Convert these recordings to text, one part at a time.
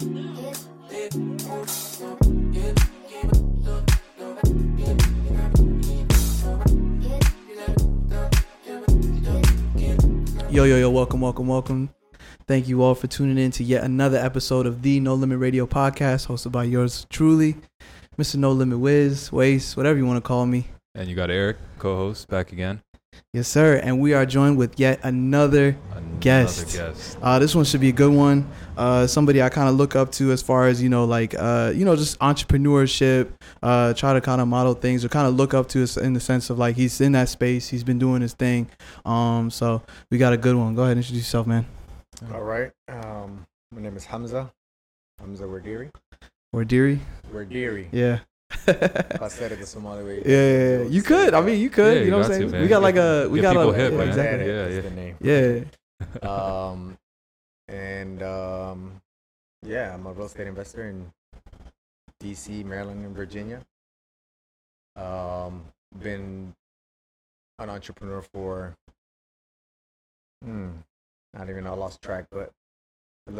Yo, yo, yo, welcome, welcome, welcome. Thank you all for tuning in to yet another episode of the No Limit Radio podcast, hosted by yours truly, Mr. No Limit Wiz, Waste, whatever you want to call me. And you got Eric, co-host, back again. Yes, sir. And we are joined with yet another Another Guest. guest. Uh, this one should be a good one. Uh, somebody I kind of look up to as far as you know, like uh, you know, just entrepreneurship. Uh, try to kind of model things or kind of look up to us in the sense of like he's in that space. He's been doing his thing. Um, so we got a good one. Go ahead, and introduce yourself, man. All right. Um, my name is Hamza. Hamza Wardiri. Or Deary. Wardiri. Yeah. If I said it the Somali way. Yeah, yeah, yeah. you could. I mean, you could. Yeah, you you know what I'm saying? to, we got like a we Get got people a hip, yeah, exactly. Yeah, that's yeah. the name. Yeah. Um, and um, yeah, I'm a real estate investor in D.C., Maryland, and Virginia. Um, been an entrepreneur for, hmm, not even I lost track, but a little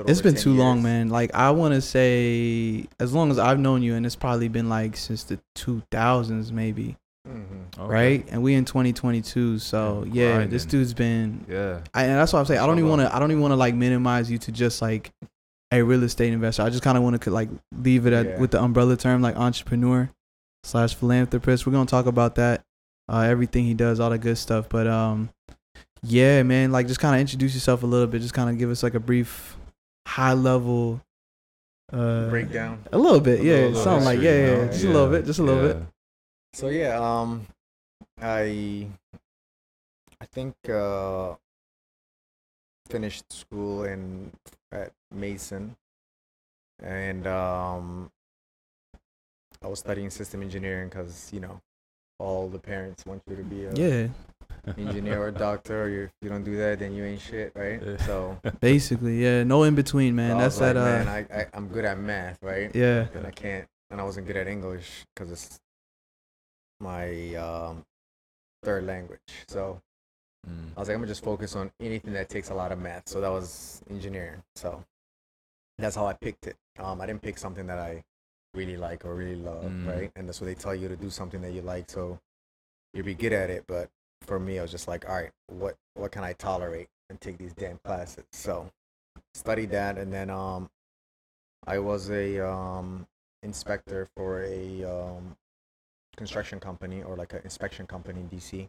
It's over been 10 too long, man. Like I want to say, as long as I've known you, and it's probably been like since the 2000s, maybe, Mhm. Okay. right? And we in 2022, so Yeah, yeah, this dude's been. Yeah. I, and that's what I'm saying. I don't even want to. I don't even want to like minimize you to just like a real estate investor. I just kind of want to like leave it at Yeah. with the umbrella term like entrepreneur slash philanthropist. We're gonna talk about that, uh, everything he does, all the good stuff. But um, yeah, man, like just kind of introduce yourself a little bit. Just kind of give us like a brief, high level. Uh, Breakdown. a little bit, A yeah. little- it sound like history, yeah, you yeah, know? just a little bit, just a little bit. So yeah, um, I I think uh, finished school in at Mason, and um, I was studying system engineering because you know all the parents want you to be a Yeah, engineer or doctor. Or you, if you don't do that, then you ain't shit, right? Yeah. So basically, yeah. No in between, man. so That's like, that. Uh, man, I, I I'm good at math, right? yeah, and I can't, and I wasn't good at English because it's my um, third language. So Mm. I was like, I'm gonna just focus on anything that takes a lot of math. So that was engineering. So that's how I picked it. Um, I didn't pick something that I really like or really love, Mm. right? And that's what they tell you to do something that you like, so you'll be good at it. But for me, I was just like, all right, what what can I tolerate and take these damn classes? So studied that, and then um, I was a um inspector for a um construction company or like an inspection company in DC.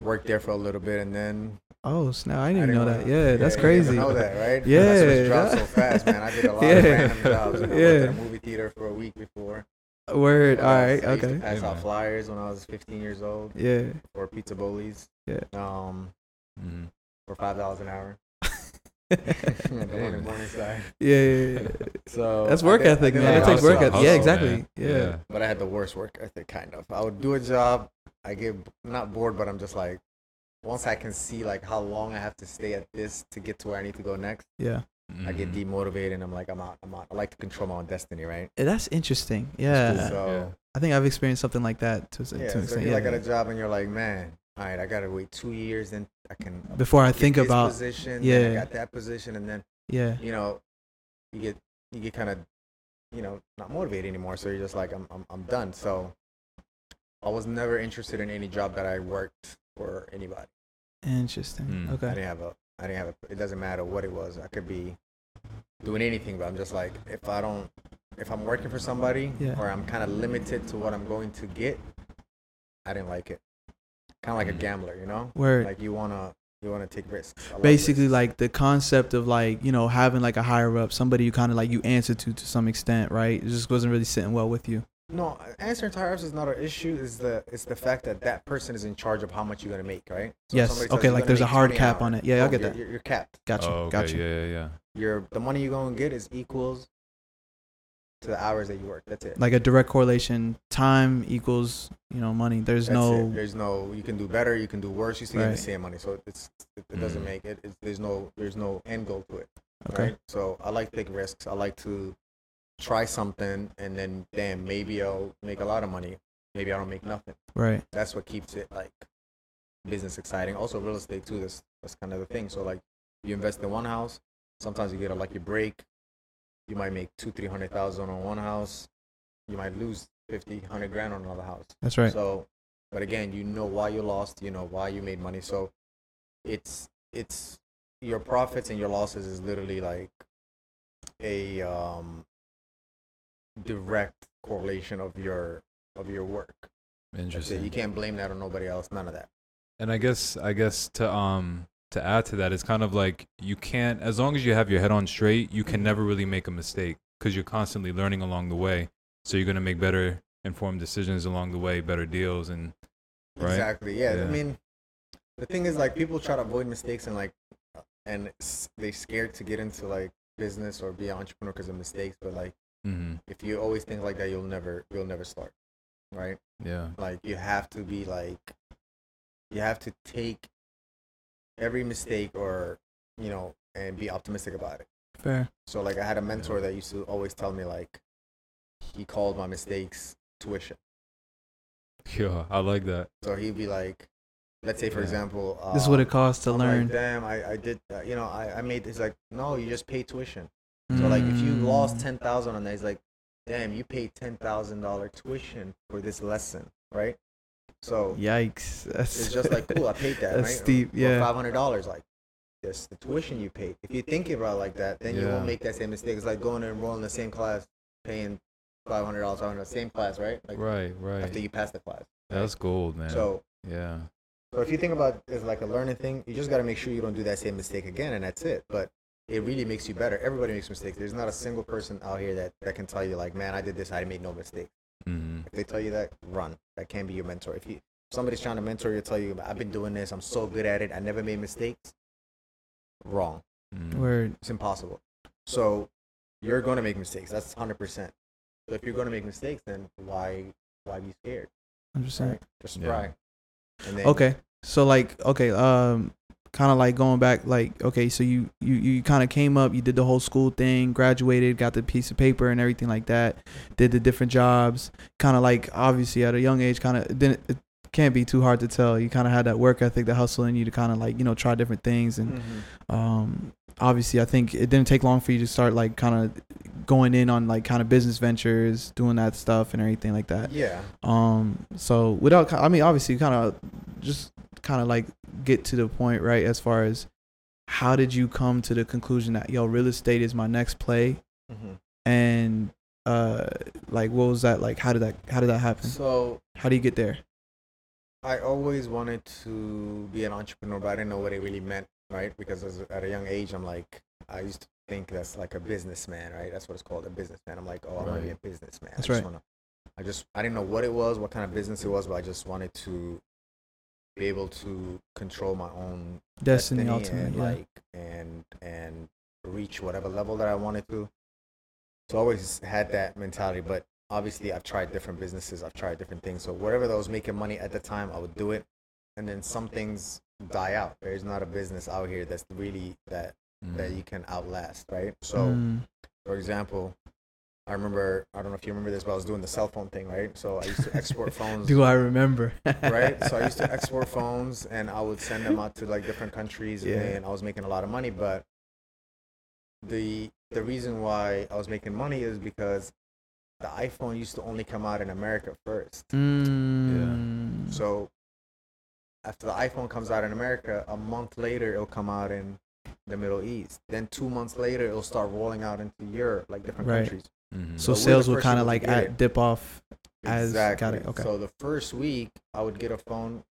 Worked there for a little bit, and then Oh snap! I didn't I even know that. Yeah, that's you crazy. didn't know that, right? Yeah, That's what dropped that- so fast, man. I did a lot Yeah. of random jobs. You know, I Yeah. worked at a movie theater for a week before. Word. When All I was- right. I used to Okay. Pass out flyers when I was 15 years old Yeah. Or Pizza Boli's. Yeah. Um, Mm. for five dollars an hour. the one Hey, in man. Morningside. yeah, yeah, yeah. So That's work did- ethic, did a man. lot It of takes work hustle. ethic. Yeah, exactly. man. Yeah. But I had the worst work ethic, kind of. I would do a job. I get not bored, but I'm just like, once I can see like how long I have to stay at this to get to where I need to go next, Yeah. I get Mm. demotivated. and I'm like, I'm out. I'm out. I like to control my own destiny, right? Eh, That's interesting. Yeah. So I think I've experienced something like that to, to yeah, an so extent. you're like yeah. at a job and you're like, man, all right, I gotta wait two years, then I can Before I get think this about. position. yeah. then I got that position, and then Yeah. you know, you get you get kind of, you know, not motivated anymore. So you're just like, I'm I'm I'm done. So I was never interested in any job that I worked for anybody. Interesting. Mm. I Okay. didn't have a I didn't have a. It doesn't matter what it was. I could be doing anything, but I'm just like, if I don't, if I'm working for somebody, Yeah. or I'm kind of limited to what I'm going to get, I didn't like it. Kind of like a Mm. gambler, you know. Word. Like you wanna you wanna take risks. Basically, risks. like the concept of like you know having like a higher up, somebody you kind of like you answer to to some extent, right? It just wasn't really sitting well with you. No, answering to ups is not an issue. Is the it's the fact that that person is in charge of how much you're gonna make, right? So Yes, okay, like there's a hard cap hour, on it. Yeah, I boom, get you're, that. You're, you're capped. Gotcha. Oh, okay. Gotcha. Yeah, yeah, yeah. Your the money you're gonna get is equals to the hours that you work. That's it. Like a direct correlation. Time equals you know money. There's That's no. it. There's no. You can do better. You can do worse. You still get the same money. So it's it, it doesn't Mm. make it. It's, there's no. There's no end goal to it. Okay. Right. So I like to take risks. I like to try something and then damn maybe I'll make a lot of money. Maybe I don't make nothing. Right. That's what keeps it like business exciting. Also real estate too. That's that's kind of the thing. So like you invest in one house. Sometimes you get a lucky break. you might make two, three hundred thousand on one house. You might lose 50, 100 grand on another house. That's right. So, but again, you know why you lost. You know why you made money. So, it's it's your profits and your losses is literally like a um direct correlation of your of your work. Interesting. You can't blame that on nobody else. None of that. And I guess I guess to um to add to that, it's kind of like you can't as long as you have your head on straight, you can never really make a mistake because you're constantly learning along the way. So you're gonna make better informed decisions along the way, better deals, and right. Exactly. Yeah. Yeah. I mean, the thing is, like, people try to avoid mistakes and like, and they scared to get into like business or be an entrepreneur because of mistakes. But like, hmm if you always think like that, you'll never, you'll never start. Right. Yeah. Like, you have to be like, you have to take every mistake or, you know, and be optimistic about it. Fair. So like, I had a mentor that used to always tell me like, he called my mistakes tuition. Yeah. I like that. So he'd be like, let's say for Yeah. example, uh, This is what it costs to I'm learn. Like, Damn, I, I did. Uh, you know, I, I made. It's like, no, you just pay tuition. So like, if you lost Mm. ten thousand on that, it's like, damn, you paid ten thousand dollar tuition for this lesson, right? So Yikes. That's it's just like, cool, I paid that, That's right? steep, yeah. Five hundred dollars, like, that's the tuition you paid. If you think about it like that, then you won't make that same mistake. It's like going and enroll in the same class, paying five hundred dollars on the same class, right? Like Right. Right. after you pass the class. That's gold, man. So yeah. So if you think about it as like a learning thing, you just got to make sure you don't do that same mistake again, and that's it. But it really makes you better. Everybody makes mistakes. There's not a single person out here that, that can tell you like, man, I did this, I made no mistake. hmm If they tell you that, run. That can be your mentor. If you if somebody's trying to mentor you, tell you, I've been doing this, I'm so good at it, I never made mistakes. Wrong. hmm Word. It's impossible. So you're going to make mistakes. That's 100%. So if you're going to make mistakes, then why why be scared? 100%. Right? Just try. And Okay. So like okay, um kind of like going back like okay, so you you you kind of came up, you did the whole school thing, graduated, got the piece of paper and everything like that, did the different jobs, kind of like obviously at a young age kind of didn't can't be too hard to tell. You kind of had that work ethic, the hustle in you to kind of like, you know, try different things and Mhm. um obviously i think it didn't take long for you to start like kind of going in on like kind of business ventures doing that stuff and everything like that Yeah. um so without i mean obviously you kind of just kind of like get to the point right as far as how did you come to the conclusion that yo real estate is my next play hmm and uh like what was that like how did that how did that happen So how do you get there I always wanted to be an entrepreneur, but I didn't know what it really meant, right? Because as, at a young age, I'm like, I used to think that's like a businessman, right? That's what it's called, a businessman. I'm like, oh, I want to be a businessman. That's I just right. Wanna, I just, I didn't know what it was, what kind of business it was, but I just wanted to be able to control my own destiny, and ultimately yeah. like and and reach whatever level that I wanted to. So I always had that mentality, but obviously I've tried different businesses, I've tried different things. So whatever that was making money at the time, I would do it, and then some things die out. There's not a business out here that's really that that you can outlast, right? So Mm, for example. I remember, I don't know if you remember this, but I was doing the cell phone thing, right? So I used to export phones do i remember right? So I used to export phones and I would send them out to like different countries Yeah. and I was making a lot of money. But the the reason why I was making money is because the iPhone used to only come out in America first. Mm, So after the iPhone comes out in America, a month later it'll come out in the Middle East. Then two months later it'll start rolling out into Europe, like different Right. countries. Mhm. so But sales would first kind of like at, dip off As- got exactly. it, okay. So the first week, I would get a phone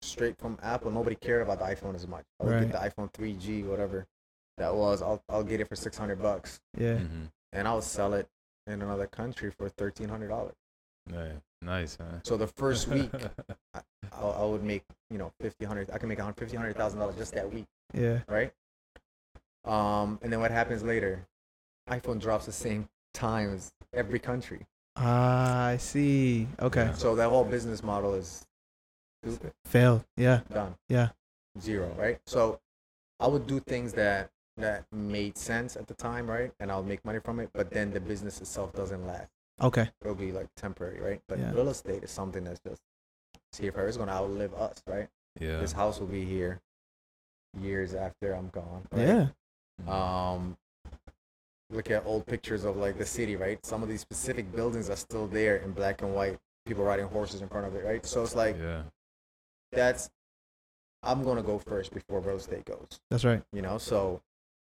straight from Apple. Nobody cared about the iPhone as much. I would Right. get the iPhone 3G, whatever that was. I'll I'll get it for six hundred bucks, yeah Mhm. and I would sell it in another country for thirteen hundred dollars. Yeah, Nice, man. So the first week, I, I would make you know fifty hundred. I can make a hundred fifty hundred thousand dollars just that week, yeah right? Um, and then what happens later? iPhone drops the same times every country. Ah, I see. Okay. Yeah. So that whole business model is stupid. Failed. Yeah. done. Yeah. Zero, right? So I would do things that that made sense at the time, right? And I'll make money from it, but then the business itself doesn't last. Okay. It'll be like temporary, right? But Yeah. real estate is something that's just it's here forever. It's gonna outlive us, right? Yeah. This house will be here years after I'm gone. Right? Yeah. Um look at old pictures of like the city, right? Some of these specific buildings are still there in black and white. People riding horses in front of it, right? So it's like yeah. that's I'm gonna go first before real estate goes. That's right. You know, so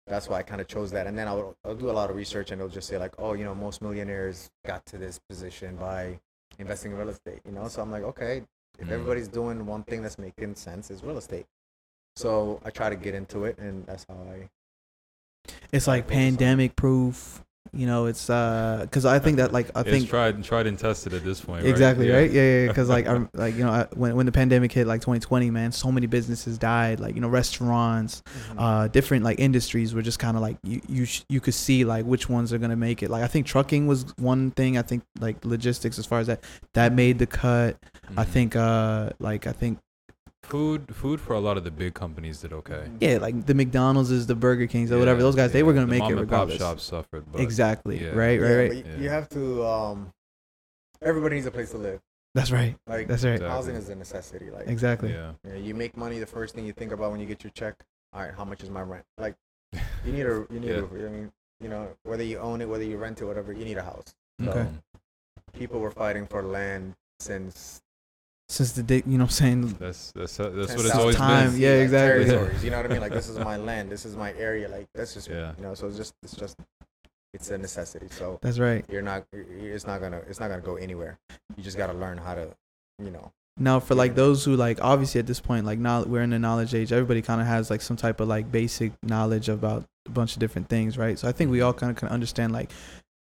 that's why I kind of chose that. And then I'll I'll do a lot of research, and it'll just say like, oh, you know, most millionaires got to this position by investing in real estate. You know, so I'm like, okay, if Mm. everybody's doing one thing that's making sense, is real estate. So I try to get into it, and that's how I. It's like pandemic proof. You know, it's uh, because I think that like I it's think tried and tried and tested at this point. exactly right. Yeah, yeah. Because like I'm like you know I, when when the pandemic hit like 2020, man, so many businesses died. Like you know restaurants, uh, different like industries were just kind of like you you sh- you could see like which ones are gonna make it. Like I think trucking was one thing. I think like logistics as far as that that made the cut. I Mhm. think uh like I think food food for a lot of the big companies did okay. yeah like the McDonald's is the Burger Kings or whatever. Those guys they were gonna The make mom it and pop regardless. shops suffered, but Exactly. yeah. Right. Yeah, Right. but Right. you, you have to. Um, everybody needs a place to live. That's right. Like That's right. Exactly. housing is a necessity. Like Exactly. yeah. you, you make money, the first thing you think about when you get your check, all right, how much is my rent? Like you need a you need Yeah. a, I mean, you know, whether you own it, whether you rent it, whatever, you need a house. So Okay. People were fighting for land since Since the day, you know, what I'm saying That's that's that's what it's South always time, been. yeah, like, exactly. Territories, you know what I mean? Like this is my land, this is my area. Like that's just Yeah. you know. So it's just it's just it's a necessity. So that's right. you're not it's not gonna it's not gonna go anywhere. You just gotta learn how to you know Now, for like those who like, obviously at this point, like now we're in the knowledge age. Everybody kind of has like some type of like basic knowledge about a bunch of different things, right? So I think we all kind of can understand like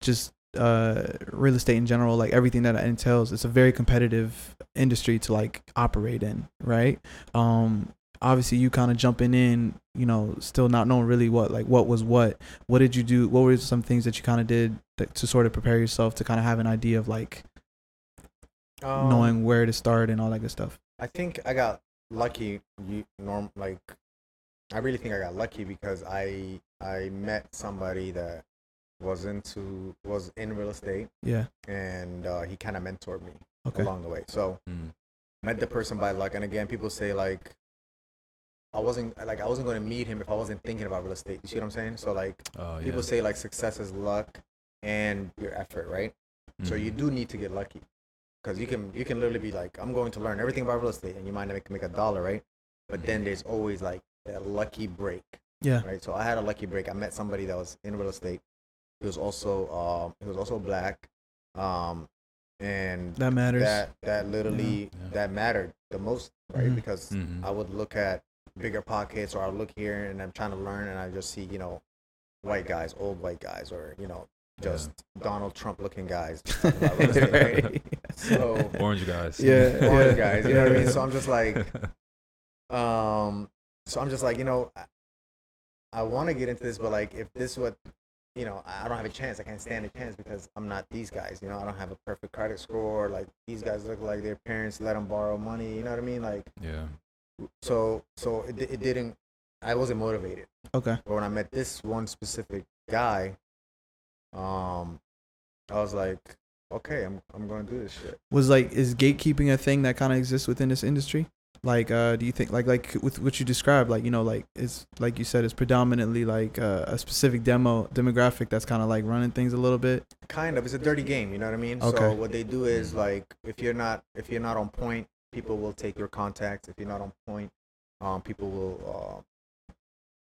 just uh real estate in general, like everything that it entails. It's a very competitive industry to like operate in, right? Um, obviously you kind of jumping in, you know, still not knowing really what like what was what. What did you do? What were some things that you kind of did that, to sort of prepare yourself to kind of have an idea of like um, knowing where to start and all that good stuff? I think I got lucky. You norm like, I really think I got lucky because I I met somebody that was into was in real estate Yeah. and uh, he kind of mentored me Okay. along the way. So Mm. met the person by luck. And again, people say like, I wasn't like I wasn't going to meet him if I wasn't thinking about real estate. You see what I'm saying? So like Oh, people say like success is luck and your effort, right? So you Mhm. do need to get lucky, because you can you can literally be like, I'm going to learn everything about real estate, and you might not make make a dollar, right? But then there's always like that lucky break, Yeah. right? So I had a lucky break. I met somebody that was in real estate. He was also um he was also black, um, and That matters. that that literally Yeah. that mattered the most, right? Mhm. Because Mhm. I would look at BiggerPockets, or I look here and I'm trying to learn, and I just see you know white guys, old white guys, or you know Yeah. just Donald Trump looking guys. talking about real estate, right? Right. So Orange guys. Yeah, orange yeah. guys, you know what I mean? So I'm just like, um, so I'm just like, you know, I, I want to get into this, but like, if this is what, you know, I I don't have a chance. I can't stand a chance because I'm not these guys. You know, I don't have a perfect credit score. Like these guys look like their parents let them borrow money. You know what I mean? Like, yeah. so so it, it didn't. I wasn't motivated. Okay. But when I met this one specific guy, um, I was like, okay, I'm I'm gonna do this shit. Was like is gatekeeping a thing that kind of exists within this industry? Like, uh, do you think like like with what you described, like you know, like it's like you said, it's predominantly like uh, a specific demo demographic that's kind of like running things a little bit. kind of it's a dirty game you know what i mean Okay. so what they do is like if you're not if you're not on point people will take your contacts if you're not on point um people will uh,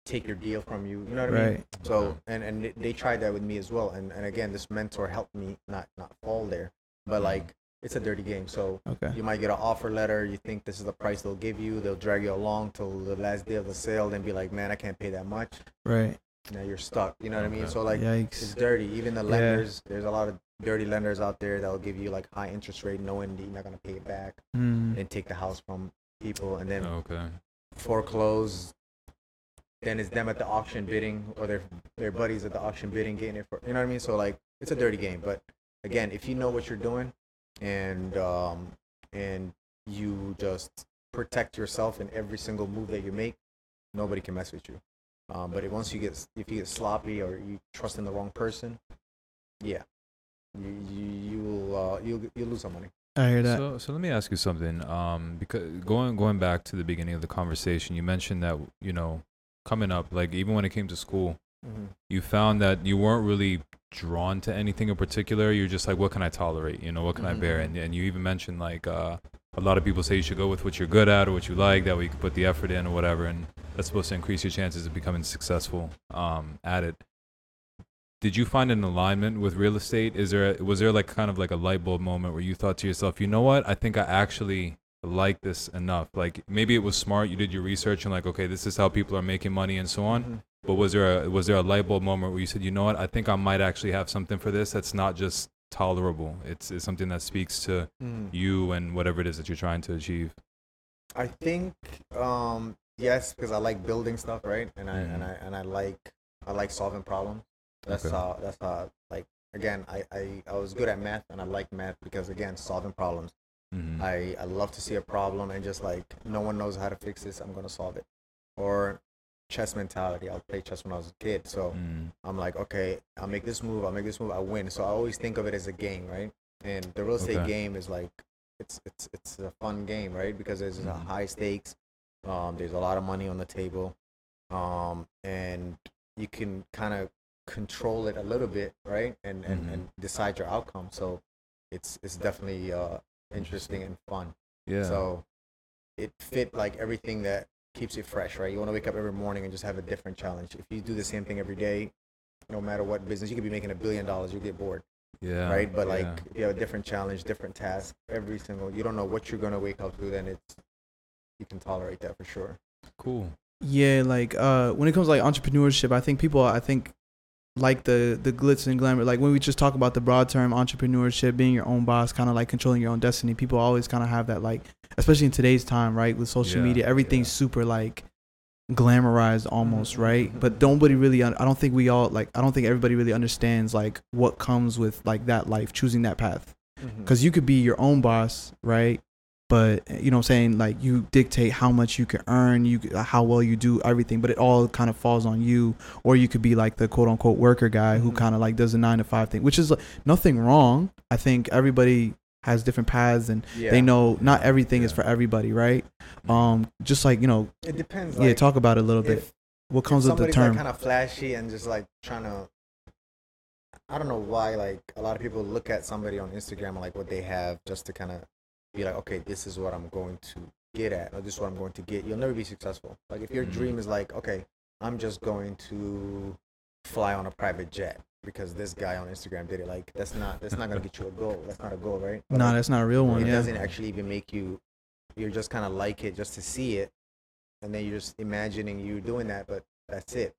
take your deal from you you know what i mean Right. so and and they- they tried that with me as well and and again this mentor helped me not not fall there but Mhm. like it's a dirty game so Okay. you might get an offer letter you think this is the price they'll give you they'll drag you along till the last day of the sale then be like man i can't pay that much Right. now you're stuck you know what i mean so like it's dirty. Even the Yeah. lenders, there's a lot of dirty lenders out there that will give you like high interest rate, knowing that you're not gonna pay it back, Mm. and take the house from people, and then Okay. foreclose. Then it's them at the auction bidding, or their their buddies at the auction bidding, getting it for you know what I mean. So like, it's a dirty game. But again, if you know what you're doing, and um, and you just protect yourself in every single move that you make, nobody can mess with you. Um, but if, once you get if you get sloppy or you trust in the wrong person, yeah, you you, you will uh, you you lose some money. I hear that. So, so let me ask you something. Um, because going going back to the beginning of the conversation, you mentioned that you know coming up, like even when it came to school, Mhm. you found that you weren't really drawn to anything in particular. You're just like, what can I tolerate? You know, what can I bear? Mhm. And and you even mentioned like uh, a lot of people say you should go with what you're good at or what you like. That way you can put the effort in or whatever, and that's supposed to increase your chances of becoming successful um, at it. Did you find an alignment with real estate? Is there was there like kind of like a light bulb moment where you thought to yourself, you know what? I think I actually like this enough. Like maybe it was smart. You did your research and like, okay, this is how people are making money and so on. Mhm. But was there a, was there a light bulb moment where you said, you know what, I think I might actually have something for this that's not just tolerable. It's, it's something that speaks to Mhm. you and whatever it is that you're trying to achieve. I think um, yes, because I like building stuff, right? And I and Mhm. I and I like I like solving problems. That's Okay. how that's how like again I, I I was good at math and I like math because again solving problems. Mm-hmm. I I love to see a problem and just like no one knows how to fix this. I'm gonna solve it. Or chess mentality. I played chess when I was a kid, so mm I'm like, okay, I'll make this move, I'll make this move, I win. So I always think of it as a game, right? And the real estate Okay. game is like, it's it's it's a fun game, right? Because there's a Mhm. high stakes, um, there's a lot of money on the table, um, and you can kind of control it a little bit, right? And and, Mhm. and decide your outcome. So it's it's definitely uh, interesting and fun. Yeah. So it fit like everything that keeps you fresh, right? You want to wake up every morning and just have a different challenge. If you do the same thing every day, no matter what business, you could be making a billion dollars, you get bored, yeah. right? But like yeah. you have a different challenge, different task every single, you don't know what you're gonna wake up to, then it's you can tolerate that for sure. cool. Yeah, like uh, when it comes to like entrepreneurship, I think people, I think, like the the glitz and glamour. Like when we just talk about the broad term entrepreneurship, being your own boss, kind of like controlling your own destiny. People always kind of have that like, especially in today's time, right? With social Yeah, media, everything's yeah. super like glamorized almost, Mhm, right? But nobody really, un- I don't think we all like, I don't think everybody really understands like what comes with like that life, choosing that path because you could be your own boss, right? But you know what I'm saying, like you dictate how much you can earn, you how well you do everything, but it all kind of falls on you. Or you could be like the quote unquote worker guy who Mhm. kind of like does a nine to five thing, which is like, nothing wrong. I think everybody has different paths, and yeah. they know not everything is for everybody, right? Um, just like you know, it depends. yeah, Like, talk about it a little bit. What if comes with the term? like kind of flashy and just like trying to i don't know why like a lot of people look at somebody on instagram like what they have just to kind of be like okay this is what i'm going to get at or this is what i'm going to get. You'll never be successful. Like if your Mhm. dream is like okay i'm just going to fly on a private jet because this guy on instagram did it like that's not that's not going to get you a goal. That's not a goal right? But, no, like, that's not a real one. it Yeah, doesn't actually even make you you're just kind of like it just to see it and then you're just imagining you doing that but that's it.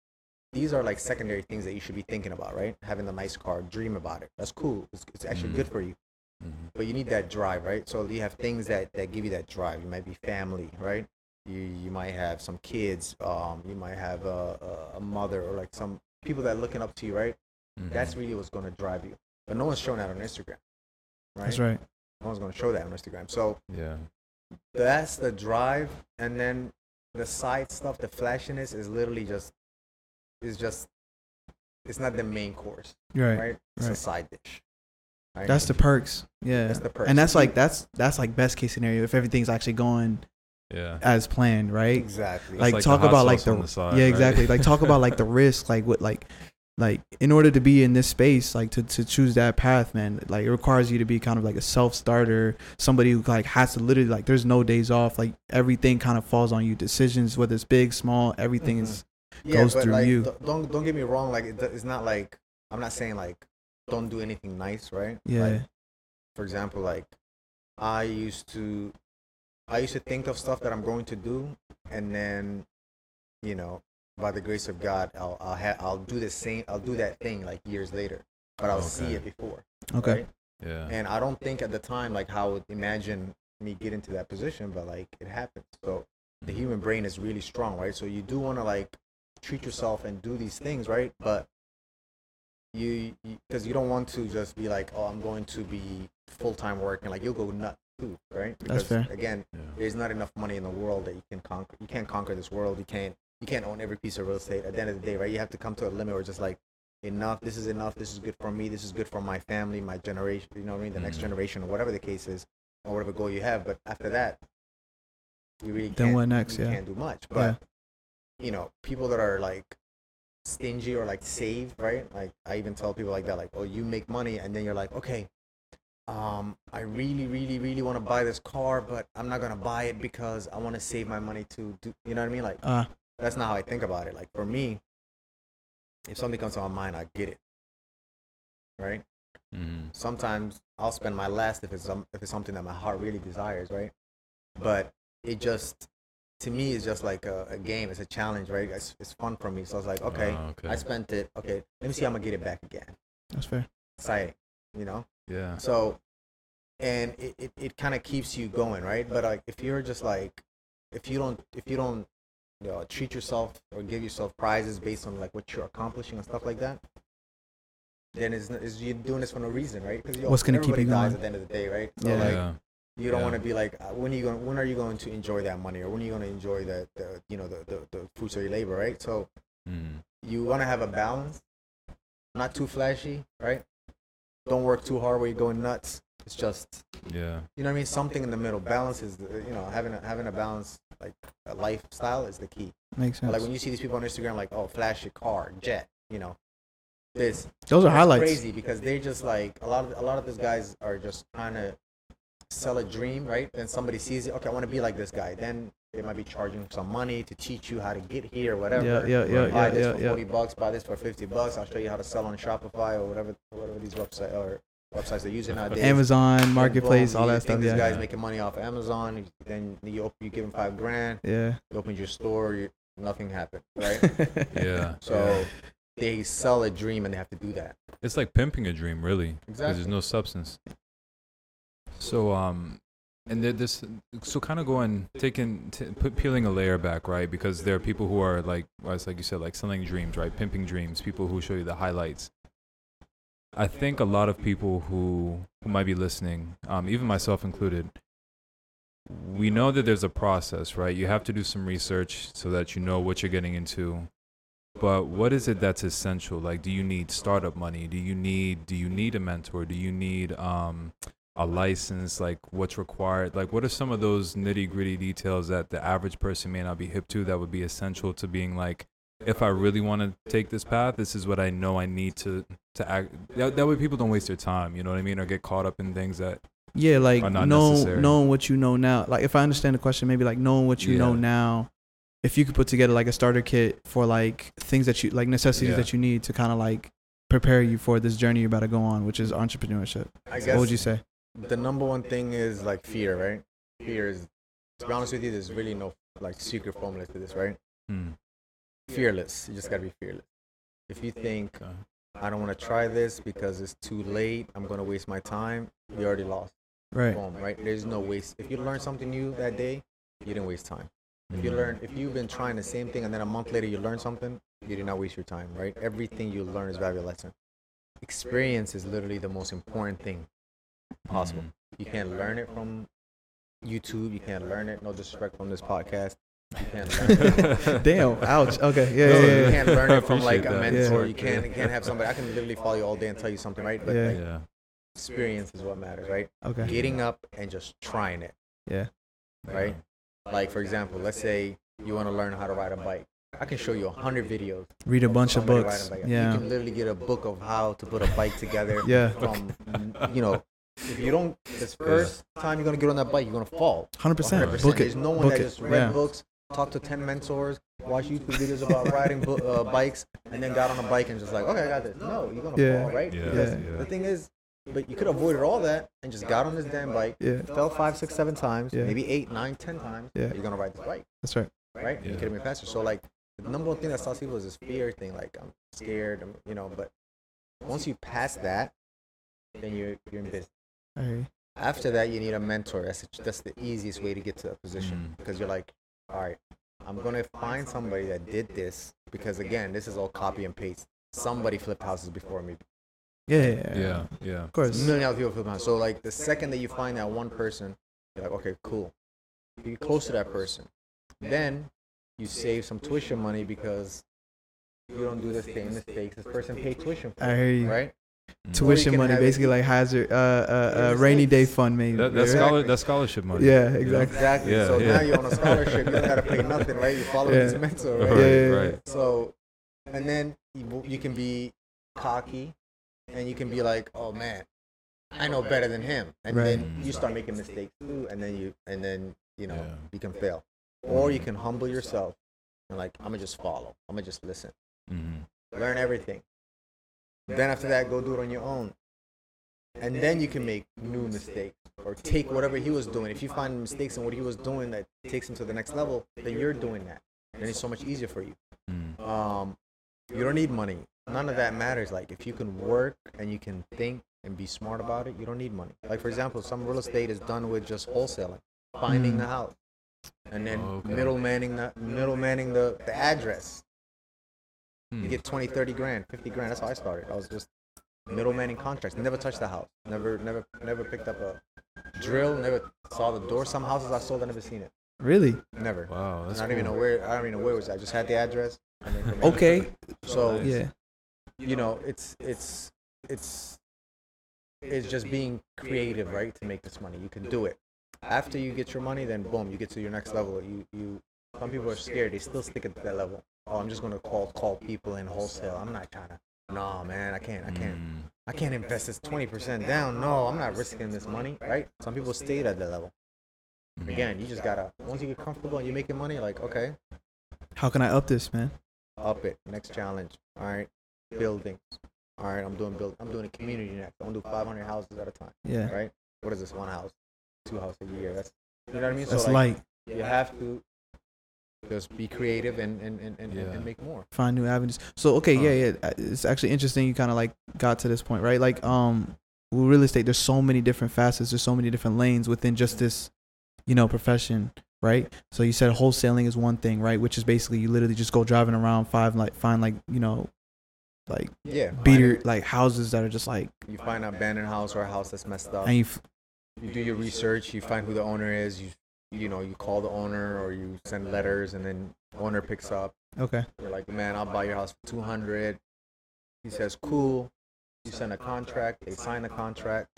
These are like secondary things that you should be thinking about right? Having a nice car dream about it. That's cool. It's, it's actually Mhm. good for you Mhm. but you need that drive right so you have things that that give you that drive you might be family right you you might have some kids um you might have a, a, mother or like some people that are looking up to you right Mhm. that's really what's going to drive you but no one's showing that on instagram right that's right. no one's going to show that on instagram so yeah. that's the drive and then the side stuff the flashiness is literally just is just it's not the main course Right. right, it's a side dish right? That's the perks. Yeah. That's the perks. And that's like that's that's like best case scenario if everything's actually going Yeah. as planned, right? exactly Like, like talk about like the, on the side, yeah right? exactly. like talk about like the risk, like what like like in order to be in this space, like to to choose that path, man. Like it requires you to be kind of like a self starter, somebody who like has to literally like there's no days off. Like everything kind of falls on you. Decisions, whether it's big, small, everything Mhm. is yeah, goes but through like, you. don't don't get me wrong like it, it's not like i'm not saying like don't do anything nice right yeah. like, for example like i used to i used to think of stuff that i'm going to do and then you know by the grace of god i'll i'll, ha- I'll do the same i'll do that thing like years later but i'll see it before okay. right? Yeah. and i don't think at the time like how I would imagine me get into that position but like it happens so the mm-hmm. human brain is really strong right so you do want to like treat yourself and do these things right but you because you, don't want to just be like oh i'm going to be full-time working like you'll go nuts too right because fair. again Yeah. there's not enough money in the world that you can conquer you can't conquer this world you can't you can't own every piece of real estate at the end of the day right you have to come to a limit where it's just like enough this is enough this is good for me this is good for my family my generation you know what i mean the next Mhm. generation or whatever the case is or whatever goal you have but after that you really Then can't, what next? you Yeah. can't do much but Yeah. you know people that are like stingy or like save, right? Like I even tell people like that, like, oh, you make money and then you're like, okay, um, I really, really, really want to buy this car, but I'm not gonna buy it because I want to save my money to do. You know what I mean? Like Uh, that's not how I think about it. Like for me, if something comes to my mind, I get it. Right? Mhm. Sometimes I'll spend my last if it's some, if it's something that my heart really desires, right? But it just to me is just like a, a game. It's a challenge, right? It's, it's fun for me. So I was like, okay, Ah, okay. I spent it. Okay, let me see how I'm gonna get it back again. that's fair. Exciting, you know. Yeah. So, and it, it, it kind of keeps you going, right? But like if you're just like, if you don't if you don't you know, treat yourself or give yourself prizes based on like what you're accomplishing and stuff like that, then it's, it's you're doing this for no reason, right? Because What's gonna keep everybody you dies going? at the end of the day, right? So Yeah. like yeah. You don't Yeah. want to be like, uh, when are you going? When are you going to enjoy that money, or when are you going to enjoy the, the you know the, the the fruits of your labor, right? So Mm. you want to have a balance, not too flashy, right? Don't work too hard where you're going nuts. It's just Yeah. you know what I mean. Something in the middle. Balance is you know having a, having a balance like a lifestyle is the key. Makes sense. Like when you see these people on Instagram, like oh flashy car, jet, you know, this Those are highlights. crazy because they're just like a lot of a lot of these guys are just trying to sell a dream, right? Then somebody sees it. Okay, I want to be like this guy. Then they might be charging some money to teach you how to get here, whatever. Yeah, yeah, yeah, buy yeah, this yeah, for yeah. forty bucks. Buy this for fifty bucks. I'll show you how to sell on Shopify or whatever, whatever these website or websites they're using nowadays. Amazon Marketplace, boom, all that stuff. This Yeah, guy's making money off Amazon. Then you open, you give him five grand. yeah. You open your store. You, nothing happened, right? Yeah. so they sell a dream and they have to do that. It's like pimping a dream, really, Exactly. because there's no substance. So, um, and this, so kind of going, taking, t- peeling a layer back, right? Because there are people who are like, it's like you said, like selling dreams, right? Pimping dreams. People who show you the highlights. I think a lot of people who who might be listening, um, even myself included, we know that there's a process, right? You have to do some research so that you know what you're getting into. But what is it that's essential? Like, do you need startup money? Do you need do you need a mentor? Do you need um, a license? Like, what's required? Like, what are some of those nitty gritty details that the average person may not be hip to that would be essential to being like, if I really want to take this path, this is what I know I need to to act. That, that way, people don't waste their time. You know what I mean? Or get caught up in things that Yeah, like Are not know, necessary. knowing what you know now. Like if I understand the question, maybe like knowing what you know now. If you could put together like a starter kit for like things that you like necessities Yeah. that you need to kind of like prepare you for this journey you're about to go on, which is entrepreneurship. I guess What would you say? The number one thing is like fear, right? Fear is, to be honest with you, there's really no like secret formula to this, right? hmm, Fearless. You just gotta be fearless. If you think okay. I don't want to try this because it's too late, I'm gonna waste my time, you already lost. Right. Boom, right? There's no waste. If you learn something new that day, you didn't waste time. If you Mhm. learn, if you've been trying the same thing and then a month later you learn something, you did not waste your time, right? Everything you learn is valuable lesson. Experience is literally the most important thing possible. Mhm. You can't learn it from YouTube. You can't learn it. No disrespect from this podcast. You can't learn it. Damn. Ouch. Okay. Yeah. Yeah, you yeah, yeah. can't learn it from like a that. mentor. Yeah. You can't you can't have somebody. I can literally follow you all day and tell you something, right? But Yeah. like, yeah. experience is what matters, right? Okay. Getting up and just trying it, Yeah. right? Like for example, let's say you want to learn how to ride a bike. I can show you a hundred videos. Read a bunch of books. riding a bike. Yeah. You can literally get a book of how to put a bike together. Yeah. From you know, if you don't, this first time you're gonna get on that bike, you're gonna fall. Hundred percent. 100%. Book it. There's no one Book that it. just read Yeah. books, talked to 10 mentors, watched YouTube videos about riding bo- uh, bikes, and then got on a bike and just like, okay, I got this. No, you're going to Yeah. fall, right? Yeah, Because yeah. the thing is, but you could have avoided all that and just got on this damn bike, Yeah. fell five, six, seven times, Yeah. maybe eight, nine, ten times. Yeah. You're going to ride this bike, That's right. right? And You Yeah. could have been faster. So, like, the number one thing that stops people is this fear thing. Like, I'm scared, I'm, you know, but once you pass that, then you're, you're in business. I. After that, you need a mentor. That's that's the easiest way to get to that position Mm. because you're like, all right, I'm gonna find somebody that did this because again, this is all copy and paste. Somebody flipped houses before me. Yeah. Yeah. yeah. Yeah. Yeah. Of course. A million other people flip houses. So like the second that you find that one person, you're like, okay, cool. You get close to that person, then you save some tuition money because you don't do the same mistakes this person paid tuition for, I hear you. right? Mm. Tuition money, have it- basically like hazard, uh, uh, uh, rainy day fund, maybe. That, that's, right? scholar, that's scholarship money. Yeah, exactly. Exactly. Yeah, so yeah. now you're on a scholarship. You don't gotta pay nothing, right? You follow Yeah. this mentor, Right. right? Yeah, yeah, right. So and then you, you can be cocky, and you can be like, oh man, I know better than him, and Right. then you start making mistakes too, and then you and then you know Yeah. you can fail, or you can humble yourself and like I'm gonna just follow, I'm gonna just listen, Mhm. learn everything. Then after that, go do it on your own, and then you can make new mistakes or take whatever he was doing. If you find mistakes in what he was doing that takes him to the next level, then you're doing that. Then it's so much easier for you. Mm. Um, you don't need money. None of that matters. Like if you can work and you can think and be smart about it, you don't need money. Like for example, some real estate is done with just wholesaling, finding Mm. the house, and then Okay. middlemaning the middlemaning the, the address. Hmm. You get 20, 30 grand, 50 grand. That's how I started. I was just middlemaning contracts. Never touched the house. Never, never, never picked up a drill. Never saw the door. Some houses I sold, I never seen it. Really? Never. Wow, that's I don't even know where. I don't even know where it was. I just had the address. and the. Okay. So Nice. Yeah. you know, it's it's it's it's just being creative, right? To make this money, you can do it. After you get your money, then boom, you get to your next level. You you. Some people are scared. They still stick at that level. Oh, I'm just gonna call call people in wholesale. I'm not trying to. No, man, I can't. I can't. Mm. I can't invest this 20% down. No, I'm not risking this money, right? Some people stayed at that level. Mhm. Again, you just gotta. Once you get comfortable and you're making money, like okay, How can I up this, man? up it. Next challenge. All right, buildings. All right, I'm doing build. I'm doing a community next. I'm gonna do 500 houses at a time. Yeah. Right? What is this? One house, two houses a year. That's you know what I mean. That's so like, light. you have to just be creative and and and, and, Yeah. and make more. Find new avenues. So okay, Huh. yeah, yeah. uh, It's actually interesting. You kind of like got to this point, right? Like, um, with real estate, there's so many different facets. There's so many different lanes within just this, you know, profession, right? So you said wholesaling is one thing, right? Which is basically you literally just go driving around, five like find like you know, like Yeah. beater find like houses that are just like. You find an abandoned house or a house that's messed up. and you, f- you do your research, you find who the owner is, you you know, you call the owner or you send letters and then owner picks up. okay, You're like, man, I'll buy your house for two hundred. He says, cool. You send a contract, they sign the contract.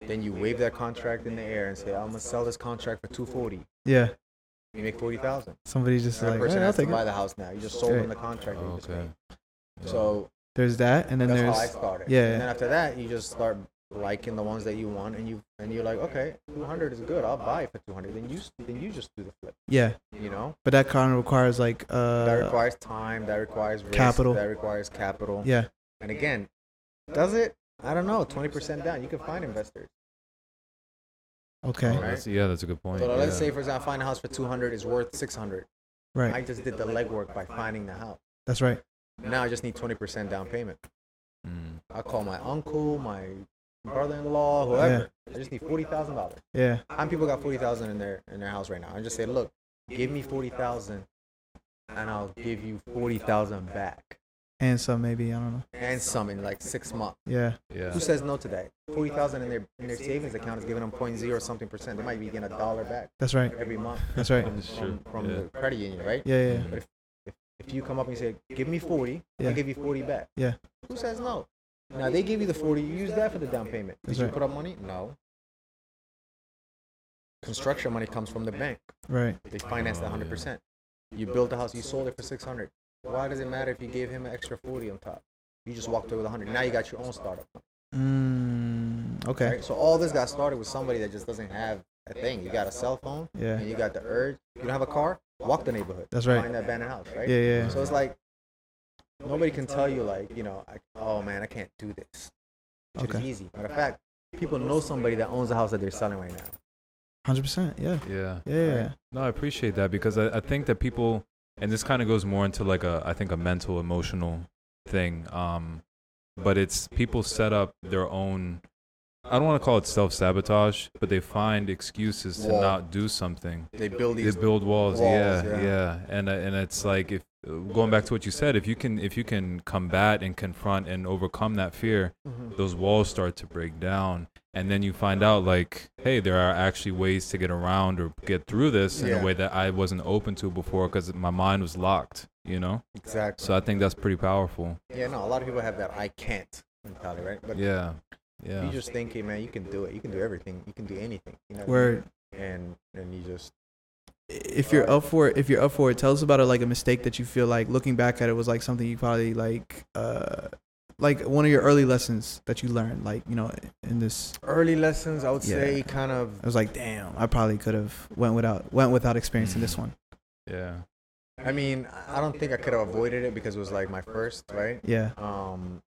Then you wave that contract in the air and say, I'm gonna sell this contract for two forty. yeah. You make forty thousand. Somebody just That like, person "Hey, I'll has to take buy it. the house now. You just sold Right. them the contract. and you just Okay. paid. So There's that, and then that's how I there's started. yeah. And then after that, you just start liking the ones that you want, and you and you're like, okay, two hundred is good. I'll buy it for two hundred. Then you then you just do the flip. yeah. You know. But that kind of requires like uh, that requires time. That requires risk, capital. That requires capital. yeah, And again, does it? I don't know. Twenty percent down. You can find investors. okay, Oh, that's- yeah, that's a good point. So let's say, for example, I find a house for two hundred is worth six hundred. right. I just did the legwork by finding the house. That's right. Now I just need twenty percent down payment. Mm. I call my uncle, my brother-in-law, whoever. I just need forty thousand dollars. Yeah, How many people got forty thousand in their in their house right now? I just say, look, give me forty thousand, and I'll give you forty thousand back, and some maybe I don't know. and some in like six months. Yeah, Yeah. Who says no to that? Forty thousand in their in their savings account is giving them point zero something percent. They might be getting a dollar back that's right. every month That's right. from, That's true. from, from Yeah. the credit union, right? Yeah, yeah. Mhm. If you come up and you say, "Give me 40, Yeah. I'll give you forty back." Yeah. Who says no? Now they gave you the forty. You use that for the down payment. Did That's you right. put up money? No. Construction money comes from the bank. Right. They finance that Oh, hundred yeah. percent. You built the house. You sold it for six hundred. Why does it matter if you gave him an extra forty on top? You just walked away with hundred. Now you got your own startup. Mm, okay. Right? So all this got started with somebody that just doesn't have a thing. You got a cell phone Yeah. and you got the urge. You don't have a car. Walk the neighborhood. That's right. Find that abandoned house. Right. Yeah, yeah. So it's like nobody can tell you like you know, I, oh man, I can't do this. Shit is Okay. easy. Matter of fact, people know somebody that owns a house that they're selling right now. Hundred percent. Yeah. Yeah. Yeah. yeah. No, I appreciate that because I, I think that people, and this kind of goes more into like a, I think a mental, emotional thing. Um, but it's people set up their own. I don't want to call it self sabotage, but they find excuses to Wall. not do something. They build these. They build walls, walls, yeah, yeah. yeah, and uh, and it's like if going back to what you said, if you can if you can combat and confront and overcome that fear, Mhm. those walls start to break down and then you find out like hey there are actually ways to get around or get through this in Yeah. a way that i wasn't open to before because my mind was locked you know Exactly. so i think that's pretty powerful Yeah, no, a lot of people have that I can't mentality, right? But yeah yeah you just think, hey man, you can do it. You can do everything. You can do anything. You know. what I Word. mean? And and you just if you're up for it, if you're up for it, tell us about it like a mistake that you feel like looking back at it was like something you probably like uh like one of your early lessons that you learned like you know in this Early lessons, I would Yeah. say, kind of. I was like damn I probably could have went without went without experiencing this one Yeah. I mean, I don't think I could have avoided it because it was like my first, right? yeah Um,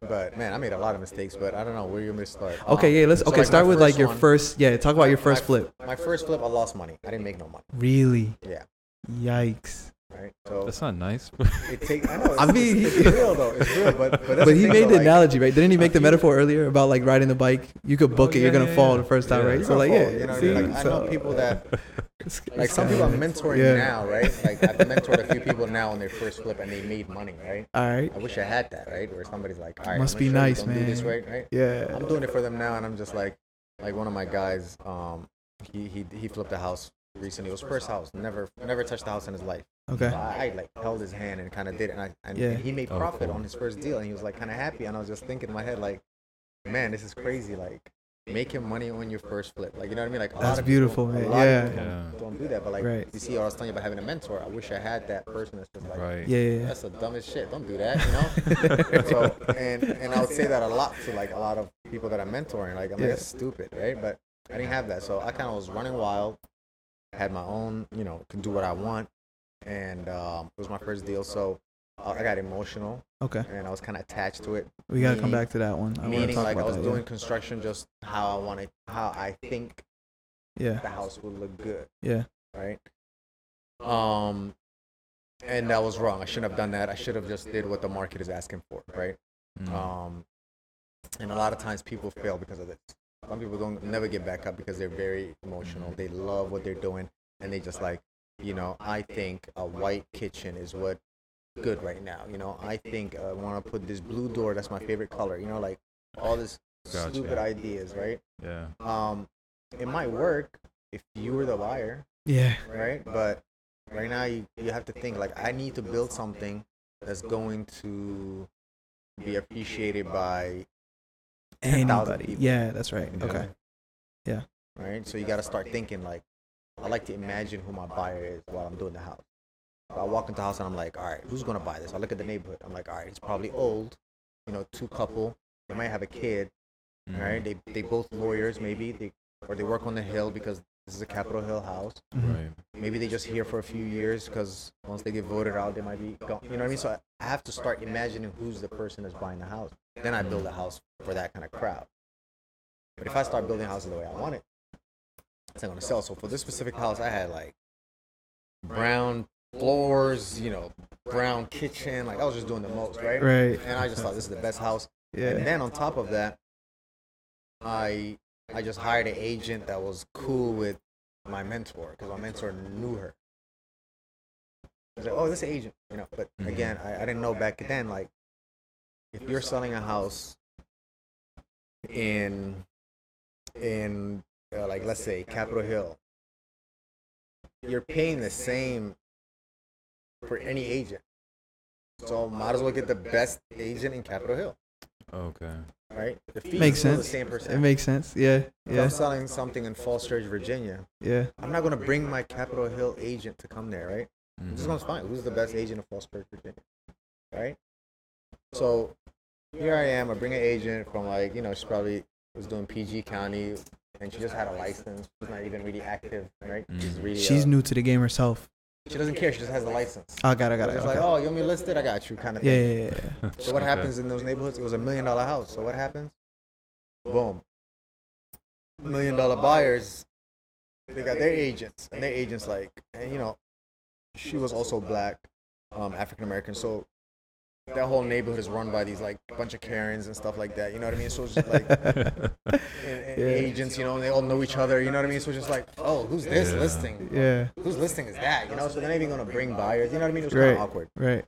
but man, I made a lot of mistakes. But I don't know where you want me to start. okay yeah let's so, okay like, start with like your one- first yeah talk about your first my- flip My first flip, I lost money. I didn't make no money. really Yeah. yikes Right. So That's not nice. it take. I know. It's, I mean, it's, it's real though. It's real. But but, that's but he thing, made though, the like, analogy right didn't he make the metaphor earlier about like riding the bike you could oh, book Oh, it you're gonna yeah, fall yeah. the first time Yeah. right so like fall, yeah you know I see, mean? Like, I know so- people that it's- like it's some people I'm mentoring Yeah. now, right? Like I've mentored a few people now on their first flip and they made money, right? all right I wish I had that, right? Where somebody's like, all right, Must I'm be gonna nice, you, don't this man. right, right? yeah I'm doing it for them now, and I'm just like, like one of my guys, um, he he he flipped a house recently. It was first house, never never touched the house in his life. okay So I, I like held his hand and kind of did it, and, I, and, Yeah. he made Oh, profit cool. on his first deal, and he was like kind of happy, and I was just thinking in my head like, man, this is crazy, like. Making money on your first flip, like you know what I mean. Like a lot That's of beautiful, people, man. A lot Yeah. of people Yeah. don't, don't that, but like Right. you see, I was telling you about having a mentor. I wish I had that person that's just like, right. yeah yeah, yeah. that's the dumbest shit. Don't do that, you know. so and and I would say that a lot to like a lot of people that I'm mentoring. Like I'm Yeah. like that's stupid, right? But I didn't have that, so I kind of was running wild. Had my own, you know, can do what I want, and um, it was my first deal, so I got emotional okay and I was kind of attached to it. we gotta come back to that one I Meaning, like I was that, doing construction just how I wanted, how I think yeah the house would look good, yeah right? Um, and that was wrong. I shouldn't have done that. I should have just did what the market is asking for, right? Mm. Um, and a lot of times people fail because of this. Some people don't never get back up because they're very emotional. They love what they're doing, and they just like, you know, I think a white kitchen is what good right now. You know, I think uh, I want to put this blue door. That's my favorite color. You know, like all this Gotcha. stupid ideas, right? yeah. Um, it might work if you were the buyer, yeah right? But right now you, you have to think like I need to build something that's going to be appreciated by 10,000 anybody yeah that's right Yeah. okay Yeah. right so you got to start thinking like I like to imagine who my buyer is while I'm doing the house so I walk into the house and I'm like all right who's gonna buy this I look at the neighborhood I'm like all right it's probably old you know two couple they might have a kid Mm. all right they, they both lawyers maybe they or they work on the hill because this is a Capitol Hill house Mhm. Right. maybe they just here for a few years because once they get voted out, they might be gone. You know what I mean? So I have to start imagining who's the person that's buying the house. Then I build a house for that kind of crowd. But if I start building houses the way I want it, it's not gonna sell. So for this specific house, I had like brown floors, you know, brown kitchen. Like I was just doing the most, right? right And I just thought this is the best house. yeah And then on top of that, I I just hired an agent that was cool with my mentor because my mentor knew her. I was like, oh, this agent, you know. But Mhm. again, I, I didn't know back then. Like, if you're selling a house in in uh, like let's say Capitol Hill, you're paying the same for any agent. So might as well get the best agent in Capitol Hill Okay. right? The fee Makes sense. the same percent. it makes sense yeah If yeah I'm selling something in Falls Church, Virginia. yeah I'm not gonna bring my Capitol Hill agent to come there, right? I'm just Mhm. gonna find who's the best agent in Falls Church, Virginia, right? So here I am. I bring an agent from like you know she probably was doing PG County, and she just had a license. She's not even really active, right? She's Mhm. really she's uh, new to the game herself She doesn't care. She just has a license. Oh, got it got it It's okay. like, oh, you want me listed? I got you, kind of yeah, thing. yeah, yeah, yeah. So what Okay. happens in those neighborhoods? It was a million dollar house. So what happens? Boom. Million dollar buyers. They got their agents, and their agents like, and you know, she was also black, um, African American. So that whole neighborhood is run by these like bunch of Karens and stuff like that. You know what I mean? So it's just like and, and Yeah. agents, you know, and they all know each other. You know what I mean? So it's just like, oh, who's this Yeah. listing? yeah Whose listing is that? You know, so they're not even gonna bring buyers. You know what I mean? It was kind of awkward. right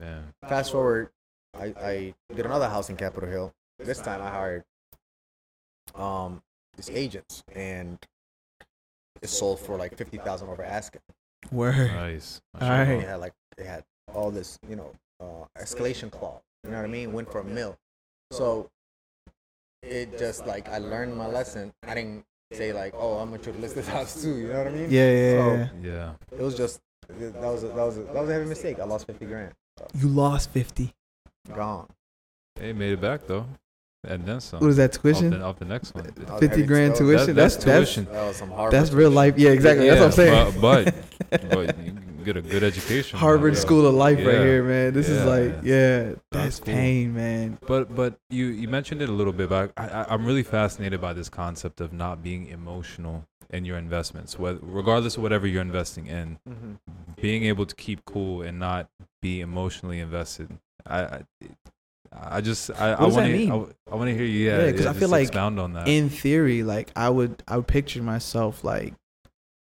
yeah. Fast forward, I, I did another house in Capitol Hill. This time I hired um these agents and it sold for like fifty thousand over asking. word Nice. All right. They had like they had all this, you know, uh, escalation clause. You know what I mean? Went for a mill. So it just like I learned my lesson. I didn't say like, oh, I'm gonna try to list this house too. You know what I mean? Yeah, yeah, So, yeah. Yeah. It was just that was a, that was a, that was a heavy mistake. I lost fifty grand. You lost fifty. Gone. Hey, made it back though, and then some. What is that Off tuition? the, off the next one. Fifty grand tuition. that- that's that's that's tuition. That was some Harvard. that's real life. Yeah, exactly. that's what I'm saying. But, but, but you can get a good education. Harvard Yeah. School of Life right here, man. This is like, yeah, that's cool. pain, man. But but you you mentioned it a little bit, but I, I, I'm really fascinated by this concept of not being emotional in your investments, whether, regardless of whatever you're investing in, Mhm. being able to keep cool and not be emotionally invested. I I, I just I, I What does that want to I, want to hear you. Yeah, Yeah, 'cause I feel like expound on that. In theory, like I would, I would picture myself like,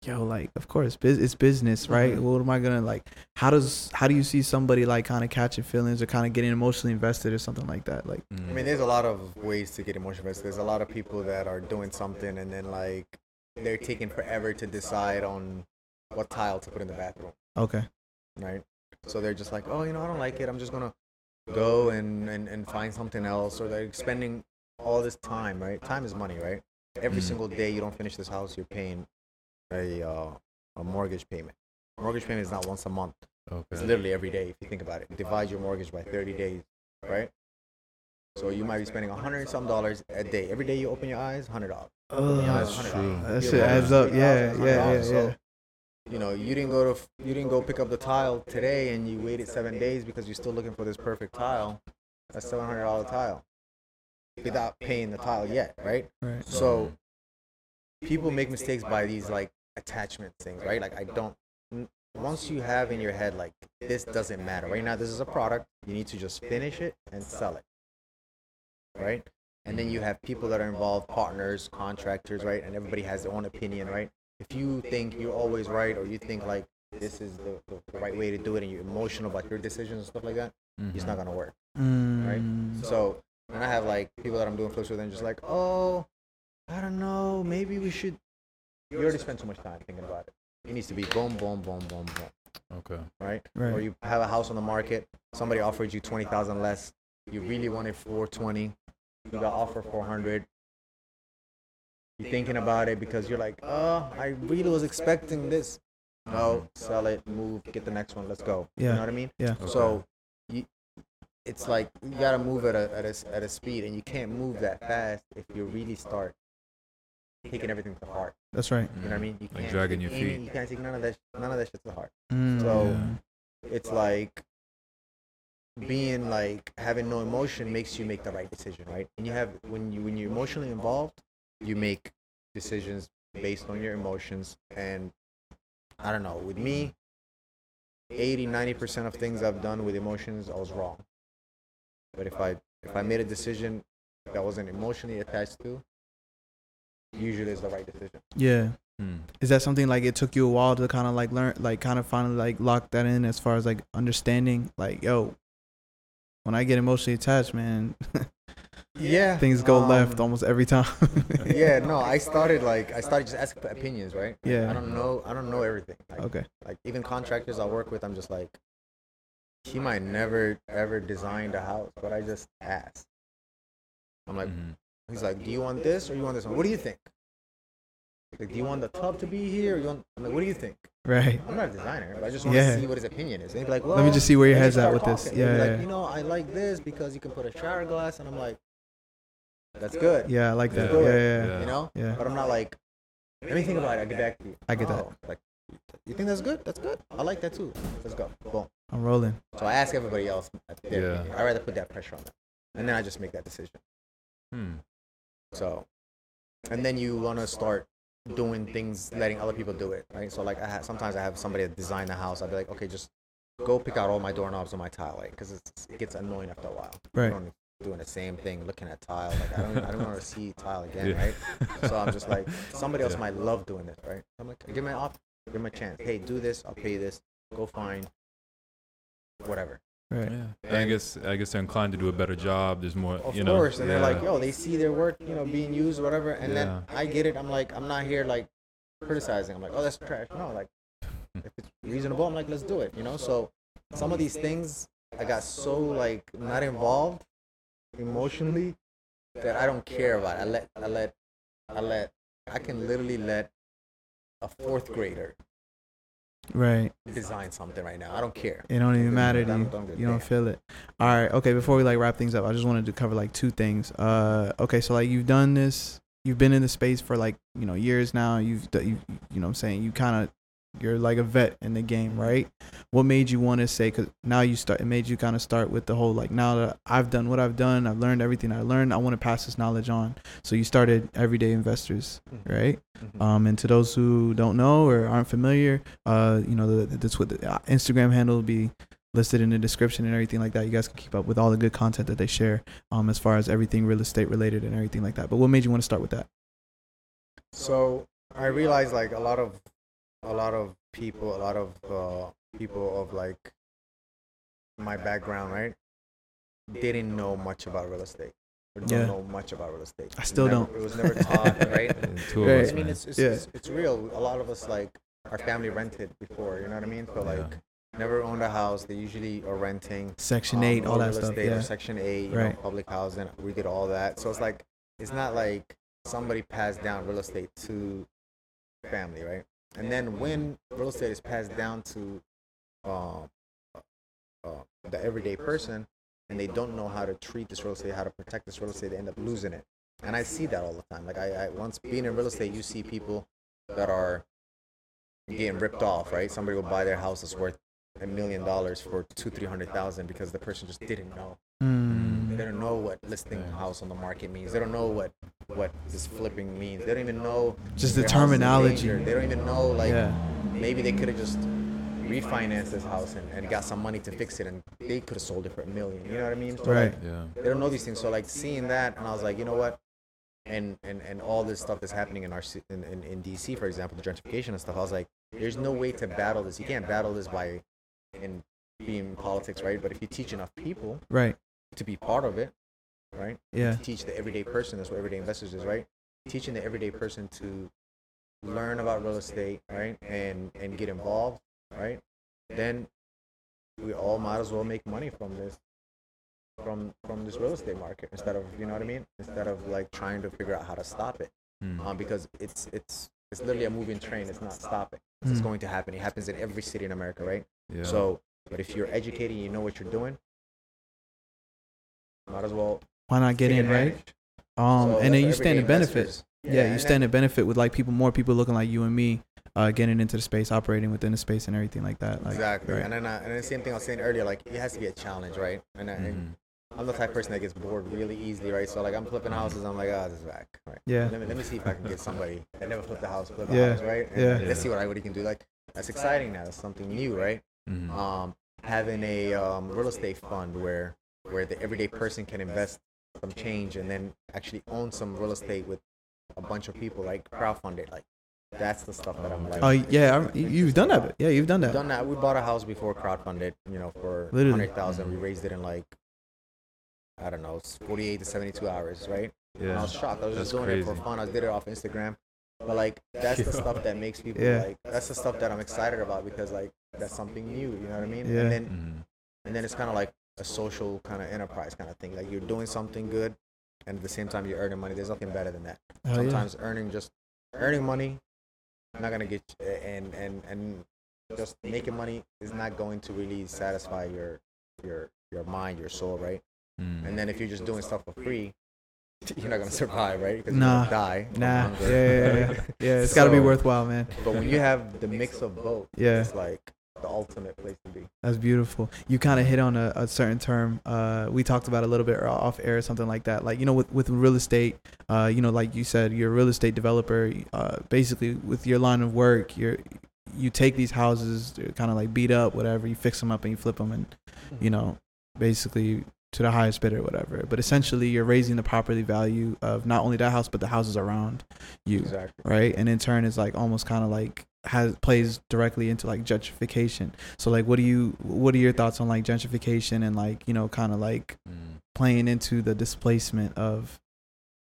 yo, like of course, bus- it's business, right? Mhm. What am I gonna like? How does, how do you see somebody like kind of catching feelings or kind of getting emotionally invested or something like that? Like, Mm. I mean, there's a lot of ways to get emotionally invested. There's a lot of people that are doing something and then like they're taking forever to decide on what tile to put in the bathroom, okay, right? So they're just like, oh, you know, I don't like it. I'm just gonna go and and, and find something else. Or they're spending all this time, right? Time is money, right? Every Mm. single day you don't finish this house, you're paying a uh, a mortgage payment. Mortgage payment is not once a month. It's literally every day if you think about it. Divide your mortgage by 30 days, right? So you might be spending a hundred and some dollars a day. Every day you open your eyes, hundred dollars. Oh, that's $100. true. that Your shit adds up. Yeah, yeah, yeah, yeah. So, you know, you didn't go to you didn't go pick up the tile today, and you waited seven days because you're still looking for this perfect tile. That's seven hundred dollar tile without paying the tile yet, right? Right. So people make mistakes by these like attachment things, right? Like I don't. Once you have in your head like this doesn't matter right now, this is a product. You need to just finish it and sell it, right? And then you have people that are involved, partners, contractors, right? And everybody has their own opinion, right? If you think you're always right, or you think like this is the, the, right way to do it, and you're emotional about your decisions and stuff like that, it's not gonna work. Mm, So when I have like people that I'm doing flips with, and just like, oh, I don't know, maybe we should. You already spent too much time thinking about it. It needs to be boom, boom, boom, boom, boom, Okay. right? Right. Or you have a house on the market, somebody offered you twenty thousand less. You really wanted four twenty. You got offered four hundred. You're thinking about it because you're like, oh, I really was expecting this. No, mm-hmm. sell it, move, get the next one, let's go. Yeah. You know what I mean? Yeah. So, you, it's like you gotta move at a, at a s- at a speed, and you can't move that fast if you really start taking everything to heart. That's right. You know what I mean? You Like can't dragging your any- feet. You can't take none of that. None of that shit to heart. Mm, So- yeah. It's like being like having no emotion makes you make the right decision, right? And you have when you when you're emotionally involved, you make decisions based on your emotions. And I don't know, with me, 80, 90 percent of things I've done with emotions, I was wrong. But if I if I made a decision that wasn't emotionally attached to, usually is the right decision. yeah. Hmm. Is that something like it took you a while to kind of like learn, like kind of finally like lock that in as far as like understanding, like yo, when I get emotionally attached, man, Yeah, things go left um, almost every time. yeah, no, I started like I started just asking opinions, right? Yeah. I don't know. I don't know everything. Like, Okay. like even contractors I work with, I'm just like, he might never ever design a house, but I just asked. I'm like, Mhm. He's like, do you want this or you want this one? What do you think? Like, do you want the tub to be here? Or you want? I'm like, what do you think? Right. I'm not a designer, but I just want to see what his opinion is. And he'd be like, well, Let me just see where your and head's at start with this. talking. He'd be Yeah, like, yeah. you know, I like this because you can put a shower glass, and I'm like, that's good. Yeah, I like that. Yeah. Yeah, yeah, Yeah. You know. yeah. But I'm not like, let me think about it. I'll get back to you. I get that. Oh, Like, you think that's good? That's good. I like that too. Let's go. Boom. I'm rolling. So I ask everybody else. Their Yeah. opinion. I rather put that pressure on them, and then I just make that decision. Hmm. So, and then you want to start doing things, letting other people do it, right? So like I have, sometimes I have somebody that design the house. I'll be like, okay, just go pick out all my doorknobs on my tile, like, because it gets annoying after a while. Right. Doing the same thing, looking at tile. Like I don't, I don't want to see tile again, Yeah. right? So I'm just like, somebody else Yeah. might love doing this, right? I'm like, give me an op, give me a chance. Hey, do this. I'll pay you this. Go find whatever. Right. Yeah. I guess I guess they're inclined to do a better job. There's more. Of you know. Of course, and they're like, yo, they see their work, you know, being used, or whatever, and then I get it. I'm like, I'm not here like criticizing. I'm like, oh, that's trash. No, like, if it's reasonable, I'm like, let's do it, you know. So some of these things, I got so like not involved emotionally that I don't care about. It. I let, I let, I let I can literally let a fourth grader Right. design something right now. I don't care. It don't even matter to you. don't You don't damn. feel it. All right. Okay. Before we like wrap things up, I just wanted to cover like two things. Uh. Okay. So like you've done this. You've been in the space for like you know years now. You've you you know what I'm saying you kind of you're like a vet in the game, right? What made you want to say? Cause now you start. It made you kind of start with the whole like now that I've done what I've done, I've learned everything I learned. I want to pass this knowledge on. So you started Everyday Investors, Mhm. right? Mhm. Um, and to those who don't know or aren't familiar, uh, you know, the, the, the, the uh, Instagram handle will be listed in the description and everything like that. You guys can keep up with all the good content that they share, um, as far as everything real estate related and everything like that. But what made you want to start with that? So I realized like a lot of a lot of people, a lot of uh, people of like my background, right? Didn't know much about real estate. Or don't Yeah. know much about real estate. I still Never- don't. It was never taught, right? Two of Right. us, I mean, it's it's, Yeah. it's it's real. A lot of us like our family rented before. You know what I mean? So like Yeah. never owned a house. They usually are renting. Section um, eight, all that real stuff. estate Yeah. Or Section eight, you Right. know, public housing. We did all that. So it's like it's not like somebody passed down real estate to family, right? And then when real estate is passed down to um, uh, the everyday person, and they don't know how to treat this real estate, how to protect this real estate, they end up losing it. And I see that all the time. Like I, I once being in real estate, you see people that are getting ripped off, right? Somebody will buy their house that's worth a million dollars for two, three hundred thousand because the person just didn't know. Mm. They don't know what listing a Yeah. house on the market means. They don't know what what this flipping means. They don't even know Just the their house is in terminology. They don't even know like yeah. maybe they could have just refinanced this house and, and got some money to fix it and they could have sold it for a million. You know what I mean? So Right. like, Yeah. they don't know these things. So like seeing that, and I was like, you know what? And and and all this stuff that's happening in our ci- in, in, in DC, for example, the gentrification and stuff. I was like, there's no way to battle this. You can't battle this by in being in politics, right? But if you teach enough people Right. To be part of it, right? Yeah. Teach the everyday person. That's what everyday investors is, right? Teaching the everyday person to learn about real estate, right? And and get involved, right? Then we all might as well make money from this from from this real estate market instead of you know what I mean instead of like trying to figure out how to stop it Mm. um, because it's it's it's literally a moving train it's not stopping it's Mm. going to happen it happens in every city in America right yeah. so but if you're educated you know what you're doing might as well Why not get in, right? Um, So and then you stand to everyday benefit. investors- Yeah, you stand to benefit with like people, more people looking like you and me, uh, getting into the space, operating within the space, and everything like that. Like, exactly right. and then uh, and then the same thing I was saying earlier like it has to be a challenge right and, I and Mhm. I'm the type of person that gets bored really easily, right? So like I'm flipping houses, I'm like, oh, this is back, right? Yeah. Let me, let me see if I can get somebody that never flipped a house, flip a Yeah. house, right? And Yeah. Let's see what I what he can do. Like that's exciting now. That's something new, right? Mhm. Um, having a um, real estate fund where where the everyday person can invest some change and then actually own some real estate with a bunch of people, like crowdfund it, like that's the stuff that I'm like. Oh yeah, I, you- you've done that. Yeah, you've done that. Done that. We bought a house before crowdfunded, you know, for hundred thousand. We raised it in like, I don't know, forty-eight to seventy-two hours, right? And I was shocked. I was That's just doing it for fun. I did it off Instagram, but like that's the stuff that makes people Yeah. like. That's the stuff that I'm excited about because like that's something new. You know what I mean? Yeah. And then Mhm. and then it's kind of like a social kind of enterprise kind of thing. Like you're doing something good, and at the same time you're earning money. There's nothing better than that. Yeah. Sometimes earning just earning money, not gonna get and and and just making money is not going to really satisfy your your your mind, your soul, right? Mm. And then if you're just doing stuff for free, you're not gonna survive, right? Because Nah. you're gonna die. Nah, yeah, yeah, yeah. yeah it's got to be worthwhile, man. But when you have the mix of both, Yeah. it's like ultimate place to be. That's beautiful. You kind of hit on a, a certain term. Uh, we talked about a little bit off air, something like that. Like you know, with with real estate, uh, you know, like you said, you're a real estate developer. Uh, basically, with your line of work, you're you take these houses, kind of like beat up, whatever. You fix them up and you flip them, and you know, basically to the highest bidder, or whatever. But essentially, you're raising the property value of not only that house but the houses around you Exactly. right? And in turn, it's like almost kind of like has plays directly into like gentrification. So like, what do you what are your thoughts on like gentrification and like you know kind of like Mm. playing into the displacement of,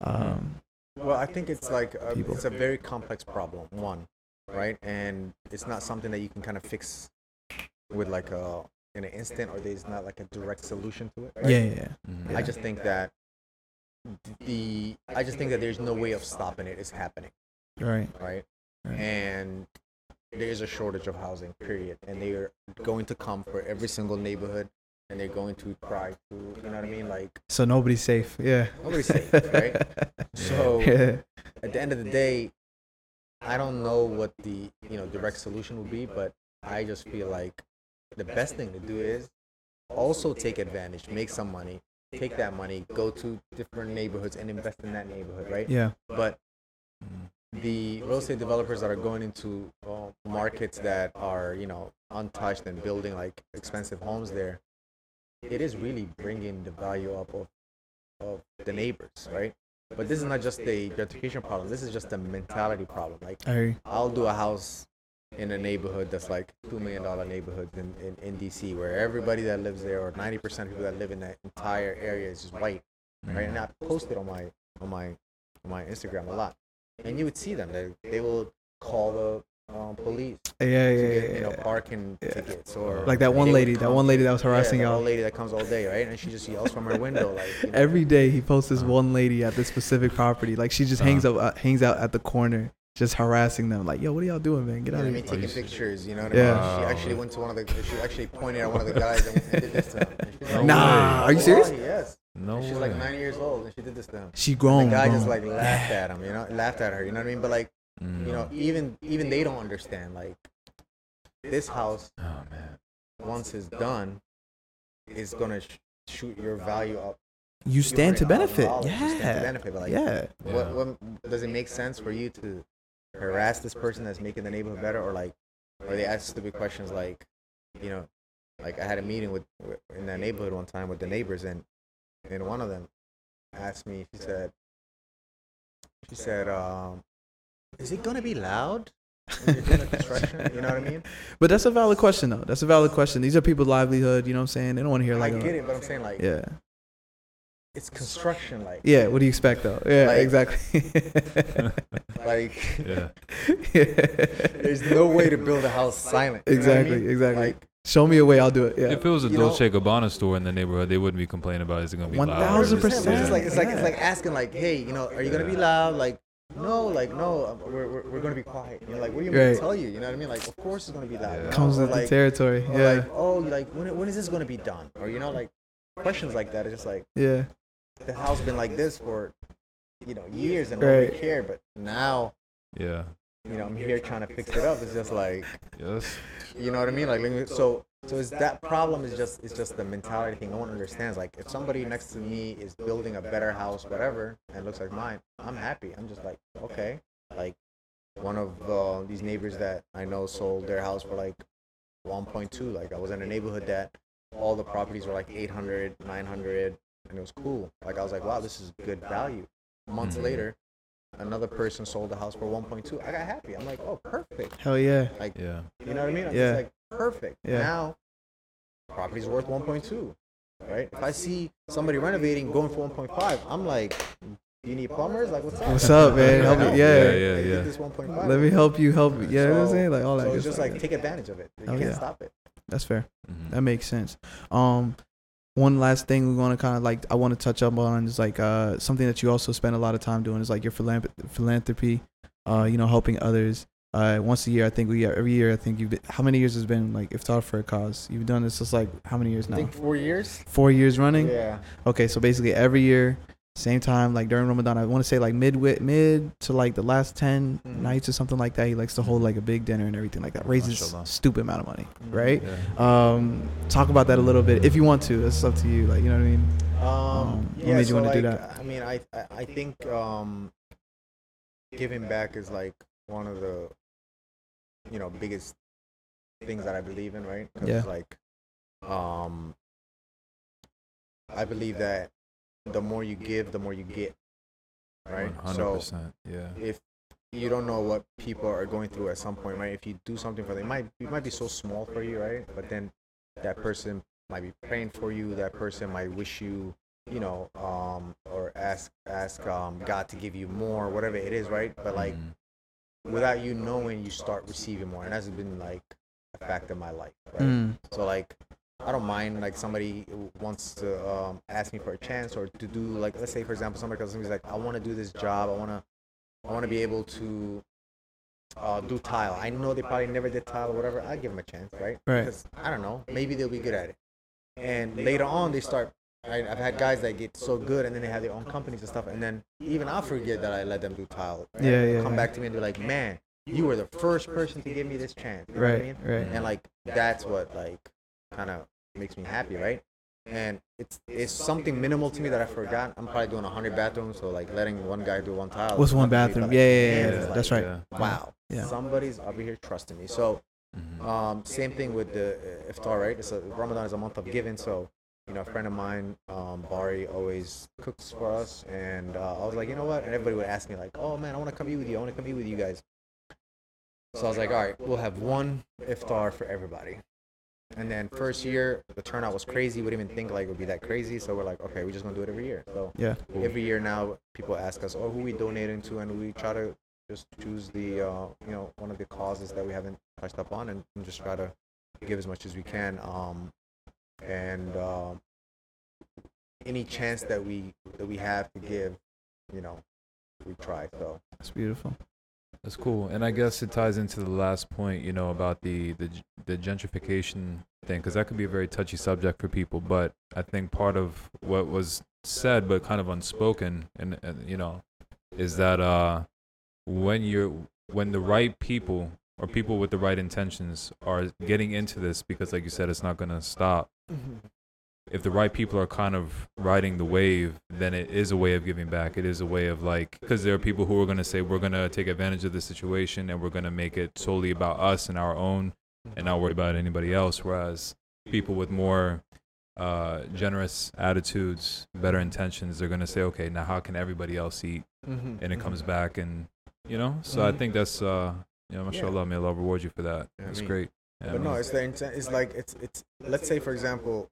um, Well, I think it's like a, it's a very complex problem. One, right? And it's not something that you can kind of fix with like a in an instant, or there's not like a direct solution to it. Right? yeah, yeah, yeah. Mhm. I just think that the I just think that there's no way of stopping it. It's happening. Right. right? Right. And there is a shortage of housing, period. And they are going to come for every single neighborhood, and they're going to try to, you know what I mean? Like So nobody's safe. Yeah. nobody's safe, right? So yeah. at the end of the day, I don't know what the you know direct solution would be, but I just feel like the best thing to do is also take advantage, make some money, take that money, go to different neighborhoods and invest in that neighborhood, right? Yeah. But mm. The real estate developers that are going into uh, markets that are you know untouched and building like expensive homes there, it is really bringing the value up of of the neighbors, right? But this is not just a gentrification problem. This is just a mentality problem. Like I... i'll do a house in a neighborhood that's like two million dollar neighborhood in, in, in DC where everybody that lives there or ninety percent of people that live in that entire area is just white. Right. And I post it on my on my on my Instagram a lot. And you would see them. They they will call the um, police Yeah, yeah, to yeah, get, you know parking Yeah. tickets or Like that one they would lady, that one lady that was harassing yeah, that y'all. old lady that comes all day, right? And she just yells from her window like you know, Every day he posts this Uh. one lady at this specific property. Like she just Uh. hangs up, uh, hangs out at the corner, just harassing them. Like, yo, what are y'all doing, man? Get out of mean? here. Taking you see- pictures, you know what Yeah. I mean? She actually went to one of the, she actually pointed at one of the guys and did this to him. Like, Nah, "Oh, are you serious? Yes. No And she's way. like nine years old and she did this to him. She And grown. the guy grown. just like laughed at him, you know, laughed at her, you know what I mean? But like, Mm. you know, even even they don't understand. Like, this house Oh man. once it's done is gonna sh- shoot your value up. you stand to benefit. $200,000. You stand to Yeah. benefit, but like, Yeah. Yeah. What, what does it make sense for you to harass this person that's making the neighborhood better, or like, or they ask stupid questions like, you know, like I had a meeting with, with in that neighborhood one time with the neighbors, and and one of them asked me. She said, she said, um, "Is it gonna be loud?" you're doing the construction? You know what I mean? But that's a valid question, though. That's a valid question. These are people's livelihood. You know what I'm saying? They don't want to hear like, I get it, but I'm saying like, yeah, it's construction, like, yeah. What do you expect, though? Yeah, Like- exactly. like. Yeah. There's no way to build a house silent. you know what I Exactly, mean? exactly. Like, Show me a way, I'll do it. Yeah. If it was a You know- Gabbana store in the neighborhood, they wouldn't be complaining about is it gonna be loud. 1000%. It's just like it's like it's like asking like, hey, you know, are you gonna be loud? Like, no, like no, um, we're we're, we're gonna be quiet. You know, like what do you want me Right. to tell you? You know what I mean? Like, of course it's gonna be loud. Yeah. you know? Comes Or with the like, territory. or Yeah. like, oh, like when when is this gonna be done? Or you know, like questions like that. It's just like yeah. the house been like this for you know years and nobody Right. cared, but now Yeah. You know I'm here trying to fix it up. It's just like Yes. You know what I mean? Like, me- so, so is that problem is just it's just the mentality thing. No one understands. Like, if somebody next to me is building a better house, whatever, and it looks like mine, I'm happy. I'm just like, okay. Like, one of uh, these neighbors that I know sold their house for like 1.2. Like, I was in a neighborhood that all the properties were like 800, 900, and it was cool. Like, I was like, wow, this is good value. Months Mhm. later, another person sold the house for 1.2. I got happy. I'm like, oh, perfect. Hell yeah. Like, Yeah. you know what I mean? I'm Yeah. just like perfect. Yeah. Now, property's worth 1.2, right? If I see somebody renovating going for 1.5, I'm like, do you need plumbers? Like, what's up? What's up, man? Help me- No. yeah. Yeah, yeah, yeah. This 1.5. Let me help you help you. Yeah, you know what I'm saying? Like all that So it's just stuff. like take advantage of it. You Oh, can't yeah. stop it. That's fair. Mhm. That makes sense. Um, one last thing we want to kind of like I want to touch up on is like uh something that you also spend a lot of time doing is like your philanthrop- philanthropy, uh, you know, helping others. Uh, once a year, I think we every year. I think you've been, how many years has it been like iftar for a cause? You've done this just like how many years I now? think four years. Four years running. Yeah. Okay, so basically every year, same time, like during Ramadan, I want to say like mid mid to like the last 10 Mhm. nights or something like that. He likes to hold like a big dinner and everything like that. Raises Mashallah. stupid amount of money, Mhm. right? Yeah. Um, talk about that a little bit if you want to. It's up to you. Like you know what I mean? Um, Um, what yeah, made you so wanna like, do that? I mean, I, I I think um, giving back is like one of the you know biggest things that I believe in, right? 'Cause, Yeah. Like, um, I believe that the more you give, the more you get, right? 100%. yeah. if you don't know what people are going through at some point, right? If you do something for them, it might it might be so small for you, right? But then that person might be praying for you. That person might wish you, you know, um, or ask ask um, God to give you more, whatever it is, right? But like Mhm. without you knowing, you start receiving more, and that's been like a fact in my life, right? Mm, So like, I don't mind like somebody wants to um, ask me for a chance or to do like let's say for example somebody comes to me like I want to do this job I want to I want to be able to uh, do tile. I know they probably never did tile or whatever. I give them a chance, right? Right. Because I don't know, maybe they'll be good at it. And later on, they start. I, I've had guys that get so good, and then they have their own companies and stuff, and then even I forget that I let them do tile. right? Yeah, yeah, Come yeah. back to me and be like, "Man, you were the first person to give me this chance." You know what I Right, mean? right. And like that's what like kind of makes me happy, right? And it's it's something minimal to me that I forgot. I'm probably doing 100 bathrooms, so like letting one guy do one tile. What's one nothing to me, bathroom? but, Yeah, yeah, yeah, yeah. it's That's like, right. Yeah. Wow, Yeah. somebody's over here trusting me. So Mhm. um, same thing with the uh, iftar, right? It's a, Ramadan is a month of giving, so you know, a friend of mine, um, Bari, always cooks for us, and uh, I was like, you know what? And everybody would ask me like, oh man, I want to come eat with you. I want to come eat with you guys. So I was like, all right, we'll have one iftar for everybody. And then first year, the turnout was crazy. We didn't even think like it would be that crazy. So we're like, okay, we're just gonna do it every year. So Yeah. every year now, people ask us, oh, who we donating to, and we try to just choose the, uh, you know, one of the causes that we haven't touched up on, and, and just try to give as much as we can. Um, and um, any chance that we that we have to give, you know, we try. So That's beautiful. That's cool, and I guess it ties into the last point, you know, about the the, the gentrification thing, because that could be a very touchy subject for people. But I think part of what was said, but kind of unspoken, and, and you know, is that uh, when you're when the right people or people with the right intentions are getting into this, because like you said, it's not going to stop. If the right people are kind of riding the wave, then it is a way of giving back. It is a way of like, because there are people who are going to say, we're going to take advantage of the situation and we're going to make it solely about us and our own and not worry about anybody else. Whereas people with more uh, generous attitudes, better intentions, they're going to say, okay, now how can everybody else eat? And it comes back and, you know, so I Mhm. think that's, uh, you know, Yeah. mashallah, may Allah reward you for that. Yeah, I That's mean- great. Yeah, but no, it's the intent. It's like it's it's. Let's say for example,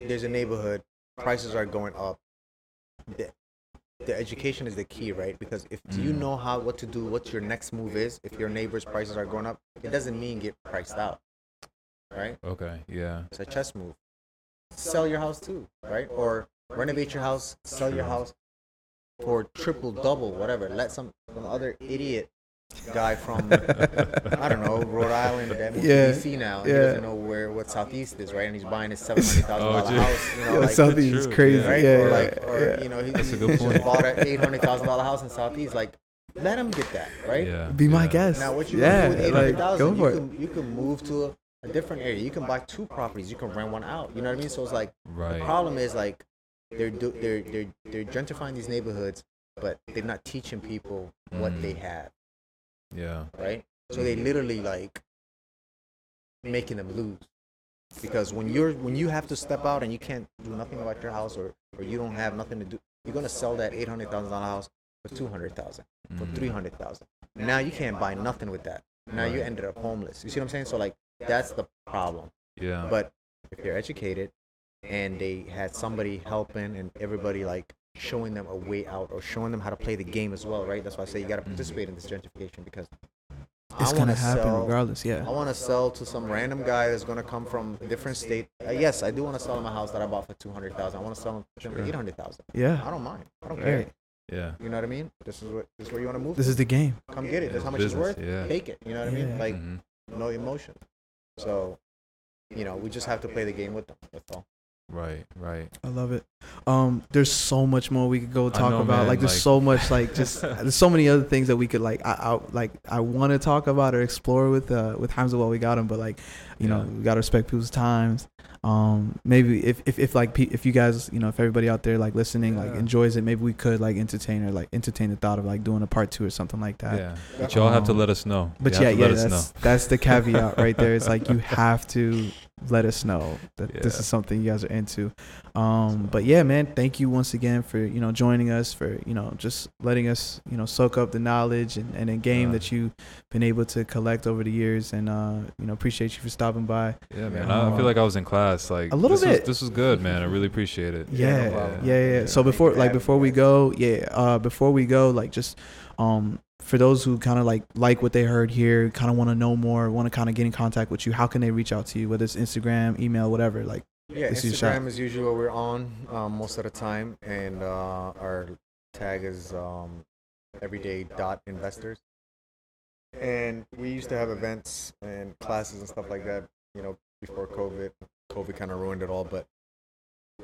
there's a neighborhood, prices are going up. The, the education is the key, right? Because if you Mm. know how what to do, what your next move is, if your neighbor's prices are going up, it doesn't mean get priced out, right? okay, yeah. It's a chess move. Sell your house too, right? Or renovate your house, sell your house for triple, double, whatever. Let some, some other idiot guy from I don't know Rhode Island that moved Yeah, to DC now. And yeah. He doesn't know where what Southeast is, right? And he's buying his seven hundred thousand Oh, dollar house. You know, Yo, like, Southeast is crazy. right? Yeah, or like, or yeah. you know, he, That's a he good just point. bought an eight hundred thousand dollar house in Southeast. Like, let him get that, right? Yeah. Be my yeah. guest. Now, what you yeah, can do with eight hundred like go thousand, you it. can you can move to a, a different area. You can buy two properties. You can rent one out. You know what I mean? So it's like Right. the problem is like they're do, they're they're they're gentrifying these neighborhoods, but they're not teaching people what Mm. they have, Yeah. right? So they literally like making them lose because when you're when you have to step out and you can't do nothing about your house or or you don't have nothing to do, you're gonna sell that eight hundred thousand dollar house for two hundred thousand, for Mhm. three hundred thousand. Now you can't buy nothing with that. Now you Right. ended up homeless. You see what I'm saying? So like that's the problem. Yeah. But if they're educated and they had somebody helping and everybody like showing them a way out or showing them how to play the game as well, right? That's why I say you got to participate in this gentrification because It's gonna happen sell, regardless. Yeah. I want to sell to some random guy that's going to come from a different state. Uh, yes, I do want to sell him a house that I bought for 200000 I want to sell him for 800000 Yeah. I don't mind. I don't care. Yeah. You know what I mean? This is what this is where you want to move. This is the game. Come get it. That's how much Business, it's worth. Yeah. Take it. You know what I mean? Like Mhm. no emotion. So, you know, we just have to play the game with them. That's all. Right. Right. I love it. Um, there's so much more we could go talk know, about. man, like, there's like- so much, like, just there's so many other things that we could like, I, I like, I want to talk about or explore with uh with Hamza while we got him, but like, you know, Yeah. we gotta respect people's times. Um, maybe if if if like pe- if you guys, you know, if everybody out there like listening like enjoys it, maybe we could like entertain or like entertain the thought of like doing a part two or something like that. Yeah. But y'all have to Um, let us know. But You yeah, yeah, let us that's know. that's the caveat right there. It's like you have to let us know that this is something you guys are into. Um, but yeah, man, thank you once again for you know joining us for you know just letting us you know soak up the knowledge and, and a game Uh. that you've been able to collect over the years, and uh, you know appreciate you for stopping by. Yeah, man. Yeah. I feel like I was in class. Like A little this bit. Was, this was good, man. I really appreciate it. Yeah, no Yeah, yeah, yeah. So before like before we go, yeah, uh, before we go, like just um for those who kind of like like what they heard here, kind of want to know more, want to kind of get in contact with you, how can they reach out to you? Whether it's Instagram, email, whatever. Like, Yeah, This is your. Instagram is usually what we're on um, most of the time, and uh, our tag is um, everyday dot investors. and we used to have events and classes and stuff like that. You know, before COVID, COVID kind of ruined it all, but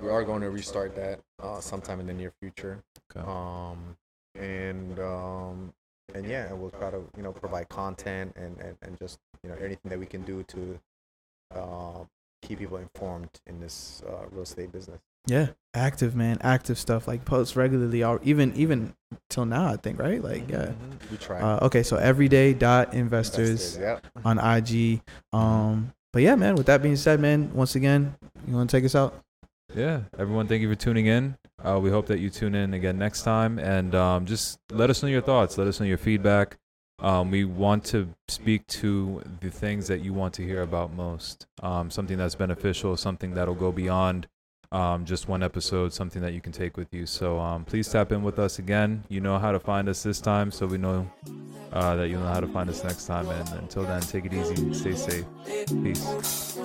we are going to restart that uh, sometime in the near future. Okay. Um, and um, and yeah, we'll try to you know provide content and, and, and just you know anything that we can do to uh, keep people informed in this uh, real estate business. Yeah, active man, active stuff like posts regularly, or even even till now. I think right, like yeah. Mhm. we try. Uh, okay, so everyday dot investors yeah. on IG. Um, but yeah, man. With that being said, man, once again, you want to take us out? Yeah, everyone, thank you for tuning in. Uh, we hope that you tune in again next time, and um, just let us know your thoughts. Let us know your feedback. Um, we want to speak to the things that you want to hear about most. Um, something that's beneficial, something that'll go beyond um, just one episode, something that you can take with you. So um, please tap in with us again. You know how to find us this time, so we know uh, that you'll know how to find us next time. And until then, take it easy, stay safe. Peace.